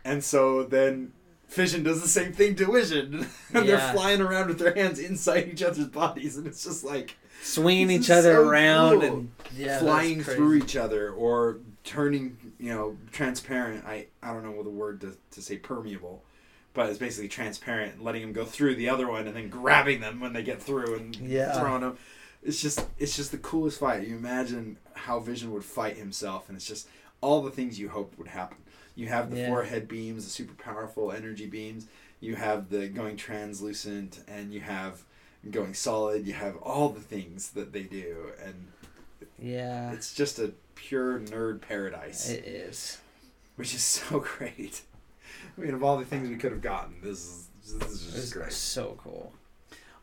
[SPEAKER 1] And so then Fission does the same thing to Vision. [laughs] and yeah. they're flying around with their hands inside each other's bodies. And it's just like.
[SPEAKER 2] Swinging each other so around cool. and
[SPEAKER 1] yeah, flying through each other or turning, you know, transparent. I, I don't know what the word to, to say permeable but it's basically transparent, letting them go through the other one and then grabbing them when they get through and yeah. throwing them it's just it's just the coolest fight. You imagine how Vision would fight himself, and it's just all the things you hoped would happen. You have the yeah. forehead beams, the super powerful energy beams. You have the going translucent, and you have going solid. You have all the things that they do, and
[SPEAKER 2] yeah,
[SPEAKER 1] it's just a pure nerd paradise.
[SPEAKER 2] It is,
[SPEAKER 1] which is so [laughs] great. I mean, of all the things we could have gotten, this is this is just great.
[SPEAKER 2] So cool.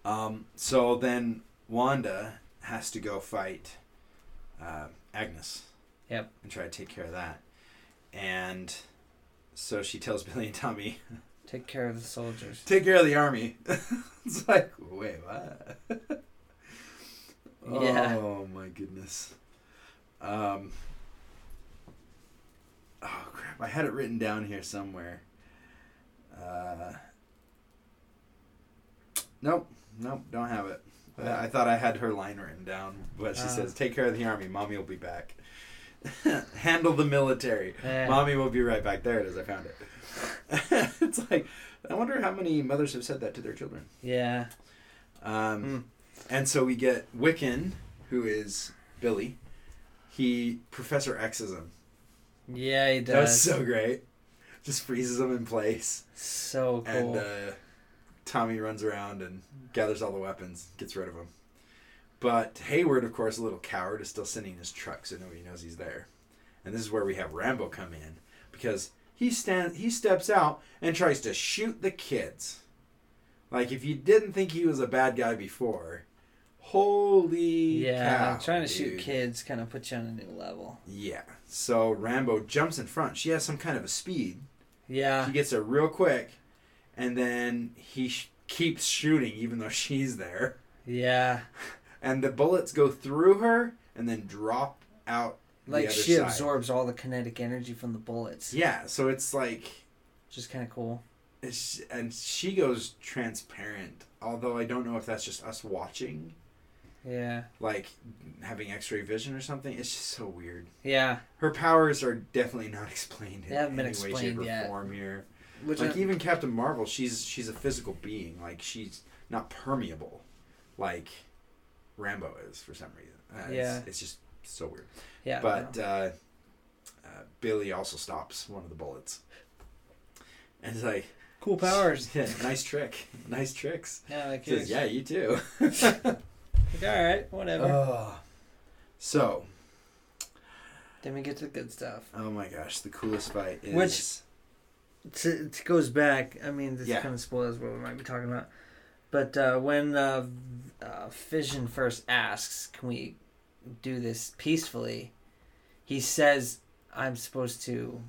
[SPEAKER 1] Um, so then Wanda has to go fight uh, Agnes.
[SPEAKER 2] Yep.
[SPEAKER 1] And try to take care of that. And so she tells [laughs] Billy and Tommy,
[SPEAKER 2] Take care of the soldiers.
[SPEAKER 1] Take care of the army. [laughs] it's like, wait, what? [laughs]
[SPEAKER 2] yeah.
[SPEAKER 1] Oh my goodness. Um. Oh crap! I had it written down here somewhere. Uh. Nope. Nope. Don't have it. I thought I had her line written down, but she uh, says, "Take care of the army. Mommy will be back. [laughs] Handle the military. Yeah. Mommy will be right back." There it is. I found it. [laughs] it's like I wonder how many mothers have said that to their children.
[SPEAKER 2] Yeah.
[SPEAKER 1] Um, mm. and so we get Wiccan, who is Billy. He Professor X's him.
[SPEAKER 2] Yeah, he does.
[SPEAKER 1] That's so great. Just freezes him in place.
[SPEAKER 2] So cool.
[SPEAKER 1] And uh, Tommy runs around and gathers all the weapons, gets rid of them. But Hayward, of course, a little coward, is still sitting in his truck, so nobody knows he's there. And this is where we have Rambeau come in because he stand he steps out and tries to shoot the kids. Like if you didn't think he was a bad guy before, holy
[SPEAKER 2] yeah,
[SPEAKER 1] cow,
[SPEAKER 2] trying
[SPEAKER 1] to
[SPEAKER 2] dude. shoot kids kind of puts you on a new level.
[SPEAKER 1] Yeah. So Rambeau jumps in front. She has some kind of a speed.
[SPEAKER 2] Yeah.
[SPEAKER 1] She gets there real quick and then he sh- keeps shooting even though she's there,
[SPEAKER 2] Yeah. [laughs]
[SPEAKER 1] and the bullets go through her and then drop out. the
[SPEAKER 2] Like she
[SPEAKER 1] side.
[SPEAKER 2] absorbs all the kinetic energy from the bullets.
[SPEAKER 1] Yeah, so it's like,
[SPEAKER 2] Just kind of cool.
[SPEAKER 1] it's, and she goes transparent. Although I don't know if that's just us watching,
[SPEAKER 2] Yeah.
[SPEAKER 1] like having X-ray vision or something. It's just so weird.
[SPEAKER 2] Yeah.
[SPEAKER 1] Her powers are definitely not [laughs] explained in
[SPEAKER 2] They haven't been
[SPEAKER 1] any way, shape,
[SPEAKER 2] explained
[SPEAKER 1] or
[SPEAKER 2] yet.
[SPEAKER 1] form here.
[SPEAKER 2] Which
[SPEAKER 1] like
[SPEAKER 2] I-
[SPEAKER 1] even Captain Marvel, she's she's a physical being. Like she's not permeable, like Rambeau is for some reason. Uh,
[SPEAKER 2] Yeah.
[SPEAKER 1] it's, it's just so weird.
[SPEAKER 2] yeah.
[SPEAKER 1] But uh, uh, Billy also stops one of the bullets, and it's like,
[SPEAKER 2] cool powers. [laughs]
[SPEAKER 1] yeah, nice trick, nice tricks. [laughs]
[SPEAKER 2] Yeah, like
[SPEAKER 1] says, yeah, you too. [laughs]
[SPEAKER 2] Like, all right, whatever.
[SPEAKER 1] So,
[SPEAKER 2] then we get to the good stuff.
[SPEAKER 1] oh my gosh, the coolest fight is
[SPEAKER 2] Which- To, it goes back. I mean, this
[SPEAKER 1] Yeah.
[SPEAKER 2] kind of spoils what we might be talking about. But uh, when uh, uh, Fission first asks, "Can we do this peacefully?" He says, "I'm supposed to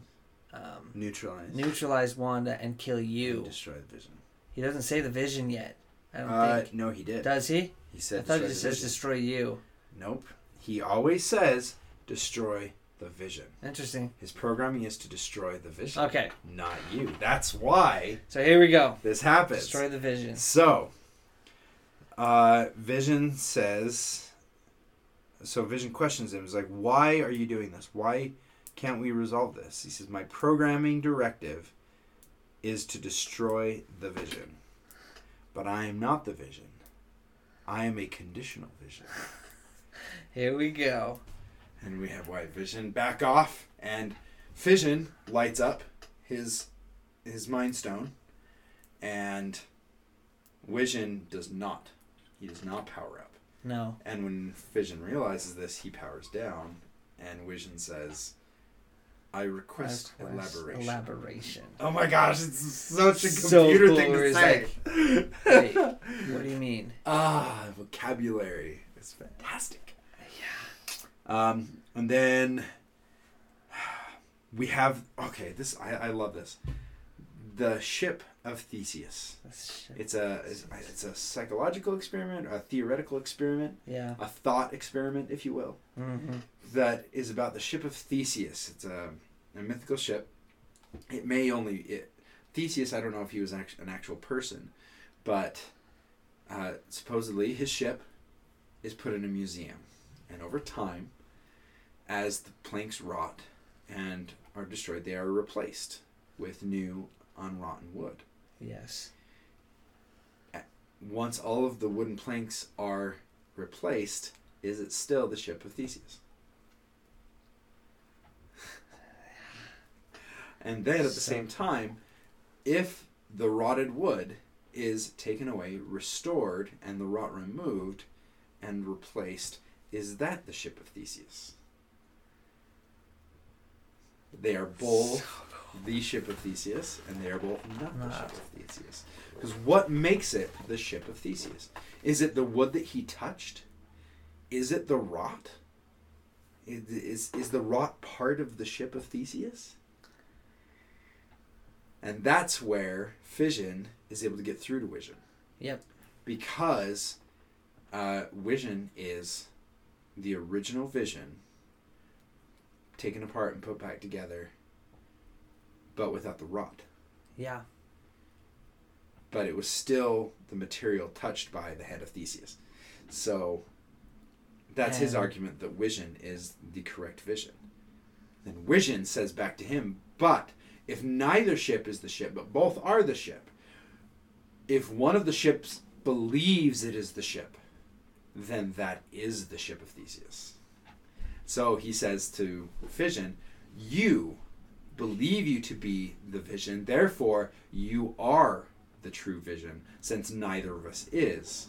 [SPEAKER 2] um,
[SPEAKER 1] neutralize,
[SPEAKER 2] neutralize Wanda and kill
[SPEAKER 1] and
[SPEAKER 2] you."
[SPEAKER 1] destroy the vision.
[SPEAKER 2] He doesn't say the Vision yet. I don't
[SPEAKER 1] Uh,
[SPEAKER 2] think.
[SPEAKER 1] no, he did.
[SPEAKER 2] Does he?
[SPEAKER 1] He said.
[SPEAKER 2] I thought he just says destroy you.
[SPEAKER 1] Nope. He always says destroy the vision.
[SPEAKER 2] Interesting.
[SPEAKER 1] His programming is to destroy the vision,
[SPEAKER 2] Okay,
[SPEAKER 1] not you. That's why
[SPEAKER 2] so here we go.
[SPEAKER 1] this happens.
[SPEAKER 2] Destroy the Vision.
[SPEAKER 1] So, uh, Vision says. So Vision questions him. He's like, "Why are you doing this? Why can't we resolve this?" He says, "My programming directive is to destroy the Vision, but I am not the Vision. I am a conditional Vision." [laughs]
[SPEAKER 2] Here we go.
[SPEAKER 1] And we have White Vision back off, and Fission lights up his his Mind Stone, and Vision does not. He does not power up.
[SPEAKER 2] No.
[SPEAKER 1] And when Fission realizes this, he powers down, and Vision says, "I request,
[SPEAKER 2] Request
[SPEAKER 1] elaboration."
[SPEAKER 2] Elaboration.
[SPEAKER 1] Oh my gosh, it's such a
[SPEAKER 2] So
[SPEAKER 1] computer
[SPEAKER 2] cool,
[SPEAKER 1] thing to say. [laughs]
[SPEAKER 2] Wait, what do you mean?
[SPEAKER 1] Ah, vocabulary. It's fantastic. Um, and then we have okay. This I, I love this. The ship of Theseus. It's a it's, it's a psychological experiment, a theoretical experiment,
[SPEAKER 2] Yeah.
[SPEAKER 1] a thought experiment, if you will,
[SPEAKER 2] Mm-hmm.
[SPEAKER 1] that is about the ship of Theseus. It's a, a mythical ship. It may only it, Theseus. I don't know if he was act- an actual person, but uh, supposedly his ship is put in a museum, and over time, as the planks rot and are destroyed, they are replaced with new unrotten wood.
[SPEAKER 2] Yes.
[SPEAKER 1] Once all of the wooden planks are replaced, is it still the ship of Theseus? [laughs] and then at the
[SPEAKER 2] So-
[SPEAKER 1] same time, if the rotted wood is taken away, restored, and the rot removed and replaced, is that the ship of Theseus? They are both the ship of Theseus, and they are both not the ship of Theseus. Because what makes it the ship of Theseus? Is it the wood that he touched? Is it the rot? Is, is, is the rot part of the ship of Theseus? And that's where Fission is able to get through to Vision.
[SPEAKER 2] Yep.
[SPEAKER 1] Because uh, Vision is the original Vision taken apart and put back together, but without the rot.
[SPEAKER 2] Yeah.
[SPEAKER 1] But it was still the material touched by the head of Theseus. So that's his argument that Vision is the correct vision. Then Vision says back to him, but if neither ship is the ship, but both are the ship, if one of the ships believes it is the ship, then that is the ship of Theseus. So he says to Vision, You believe you to be the vision, therefore you are the true vision, since neither of us is.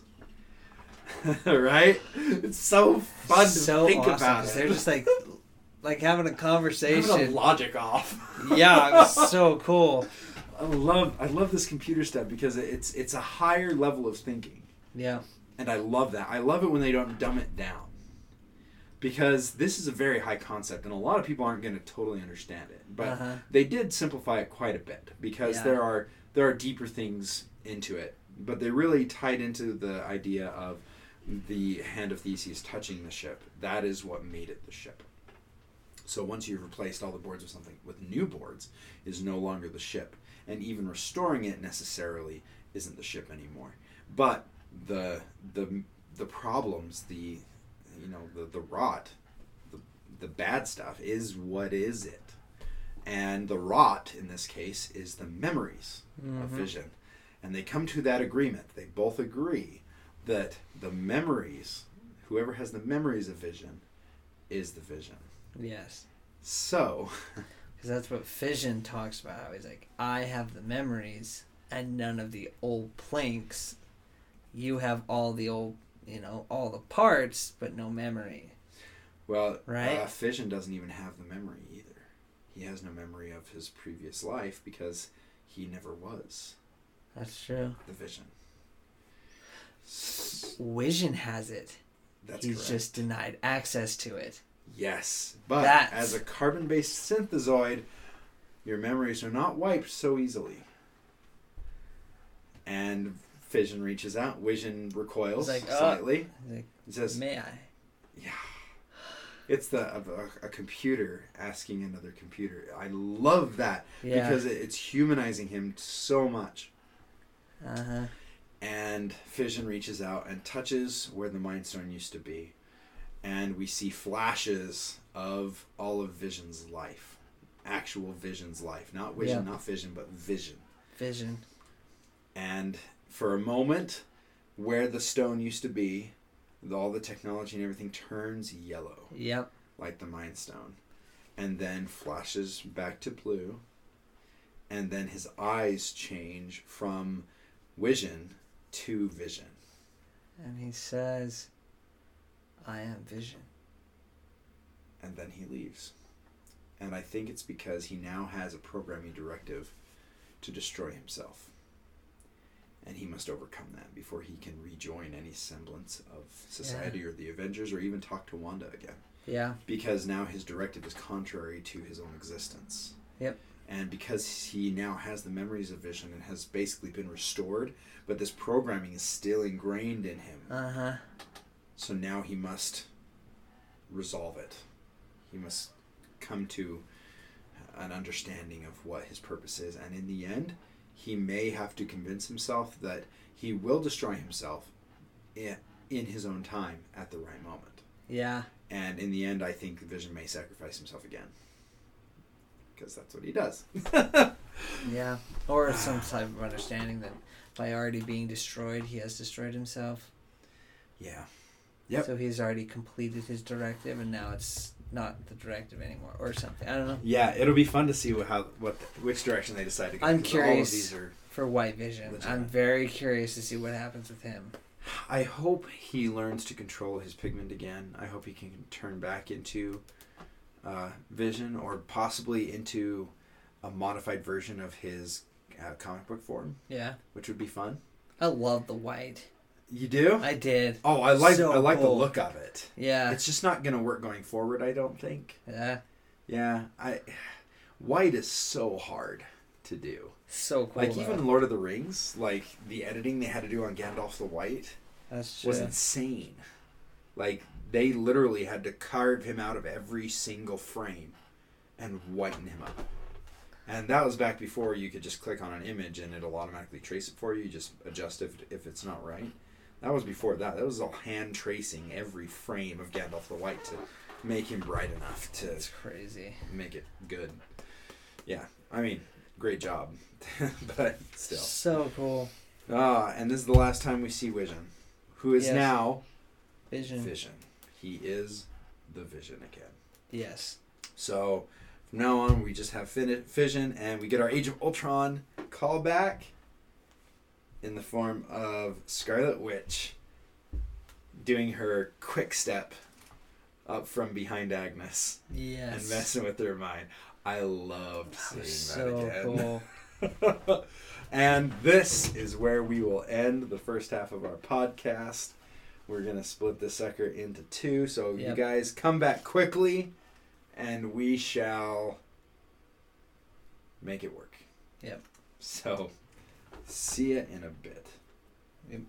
[SPEAKER 1] [laughs] right? It's so fun to think
[SPEAKER 2] awesome,
[SPEAKER 1] about.
[SPEAKER 2] They're just like, like having a
[SPEAKER 1] Having
[SPEAKER 2] conversation.
[SPEAKER 1] a logic off. [laughs]
[SPEAKER 2] yeah, it was so cool.
[SPEAKER 1] I love I love this computer stuff because it's it's a higher level of thinking.
[SPEAKER 2] Yeah.
[SPEAKER 1] And I love that. I love it when they don't dumb it down. Because this is a very high concept and a lot of people aren't going to totally understand it. But
[SPEAKER 2] Uh-huh.
[SPEAKER 1] they did simplify it quite a bit because
[SPEAKER 2] Yeah.
[SPEAKER 1] there are there are deeper things into it, but they really tied into the idea of the hand of Theseus touching the ship. That is what made it the ship. So once you've replaced all the boards with something with new boards, is no longer the ship, and even restoring it necessarily isn't the ship anymore. But the the the problems, the you know the the rot, the the bad stuff is what is it, and the rot in this case is the memories of
[SPEAKER 2] Mhm.
[SPEAKER 1] vision, and they come to that agreement. They both agree that the memories, whoever has the memories of vision, is the vision.
[SPEAKER 2] Yes.
[SPEAKER 1] So, [laughs]
[SPEAKER 2] Because that's what Fission talks about. How he's like, I have the memories and none of the old planks. You have all the old, you know, all the parts, but no memory.
[SPEAKER 1] well,
[SPEAKER 2] Right.
[SPEAKER 1] uh, Fission doesn't even have the memory either. He has no memory of his previous life because he never was
[SPEAKER 2] That's true.
[SPEAKER 1] the vision.
[SPEAKER 2] Vision has it.
[SPEAKER 1] That's
[SPEAKER 2] he's
[SPEAKER 1] correct.
[SPEAKER 2] just denied access to it.
[SPEAKER 1] Yes, but
[SPEAKER 2] That's-
[SPEAKER 1] as a carbon-based synthezoid, your memories are not wiped so easily. And Fission reaches out. Vision recoils
[SPEAKER 2] like, uh,
[SPEAKER 1] slightly.
[SPEAKER 2] He's like,
[SPEAKER 1] It says,
[SPEAKER 2] May I?
[SPEAKER 1] "Yeah." It's the a, a computer asking another computer. I love that
[SPEAKER 2] Yeah.
[SPEAKER 1] because it, it's humanizing him so much.
[SPEAKER 2] Uh huh.
[SPEAKER 1] And Fission reaches out and touches where the Mind Stone used to be. And we see flashes of all of Vision's life. Actual Vision's life. Not Vision,
[SPEAKER 2] Yeah.
[SPEAKER 1] not Vision, but Vision.
[SPEAKER 2] Vision.
[SPEAKER 1] And for a moment, where the stone used to be, all the technology and everything turns yellow,
[SPEAKER 2] Yep.
[SPEAKER 1] like the Mind Stone. And then flashes back to blue. And then his eyes change from Vision to Vision.
[SPEAKER 2] And he says, I am Vision.
[SPEAKER 1] and then he leaves. And I think it's because he now has a programming directive to destroy himself. And he must overcome that before he can rejoin any semblance of society or the Avengers or even talk to Wanda again.
[SPEAKER 2] Yeah.
[SPEAKER 1] Because now his directive is contrary to his own existence.
[SPEAKER 2] Yep.
[SPEAKER 1] And because he now has the memories of Vision and has basically been restored, but this programming is still ingrained in him.
[SPEAKER 2] Uh huh.
[SPEAKER 1] So now he must resolve it. He must come to an understanding of what his purpose is. And in the end, he may have to convince himself that he will destroy himself in, in his own time at the right moment.
[SPEAKER 2] Yeah.
[SPEAKER 1] And in the end, I think Vision may sacrifice himself again. Because that's what he does. [laughs]
[SPEAKER 2] Yeah. Or some type of understanding that by already being destroyed, he has destroyed himself.
[SPEAKER 1] yeah. Yep.
[SPEAKER 2] So he's already completed his directive, and now it's not the directive anymore, or something. I don't know.
[SPEAKER 1] Yeah, it'll be fun to see what, how what which direction they decide to go.
[SPEAKER 2] I'm
[SPEAKER 1] 'cause All of
[SPEAKER 2] curious. For White Vision, I'm very curious to see what happens with him.
[SPEAKER 1] I hope he learns to control his pigment again. I hope he can turn back into uh, Vision or possibly into a modified version of his uh, comic book form,
[SPEAKER 2] Yeah.
[SPEAKER 1] which would be fun.
[SPEAKER 2] I love the white.
[SPEAKER 1] You do?
[SPEAKER 2] I did.
[SPEAKER 1] oh, I like
[SPEAKER 2] So
[SPEAKER 1] I like the look of it.
[SPEAKER 2] Yeah.
[SPEAKER 1] It's just not gonna work going forward. I don't think.
[SPEAKER 2] yeah.
[SPEAKER 1] Yeah, I white is so hard to do.
[SPEAKER 2] So cool.
[SPEAKER 1] like
[SPEAKER 2] though.
[SPEAKER 1] even Lord of the Rings, like the editing they had to do on Gandalf the White.
[SPEAKER 2] That's true.
[SPEAKER 1] was insane. Like they literally had to carve him out of every single frame and whiten him up. And that was back before you could just click on an image and it'll automatically trace it for you. You just adjust if if it's not right. That was before that. That was all hand tracing every frame of Gandalf the White to make him bright enough to
[SPEAKER 2] That's crazy.
[SPEAKER 1] make it good. Yeah, I mean, great job, [laughs] but still.
[SPEAKER 2] So cool.
[SPEAKER 1] Ah, and this is the last time we see Vision, who is
[SPEAKER 2] Yes.
[SPEAKER 1] now
[SPEAKER 2] Vision.
[SPEAKER 1] Vision. He is the Vision again.
[SPEAKER 2] Yes.
[SPEAKER 1] So from now on, we just have Vision, and we get our Age of Ultron callback in the form of Scarlet Witch doing her quick step up from behind Agnes
[SPEAKER 2] Yes.
[SPEAKER 1] and messing with her mind. I loved seeing that
[SPEAKER 2] so
[SPEAKER 1] again.
[SPEAKER 2] cool. [laughs]
[SPEAKER 1] and this is where we will end the first half of our podcast. We're going to split this sucker into two. So you guys come back quickly and we shall make it work.
[SPEAKER 2] Yep.
[SPEAKER 1] So See you in a bit.
[SPEAKER 2] Yep.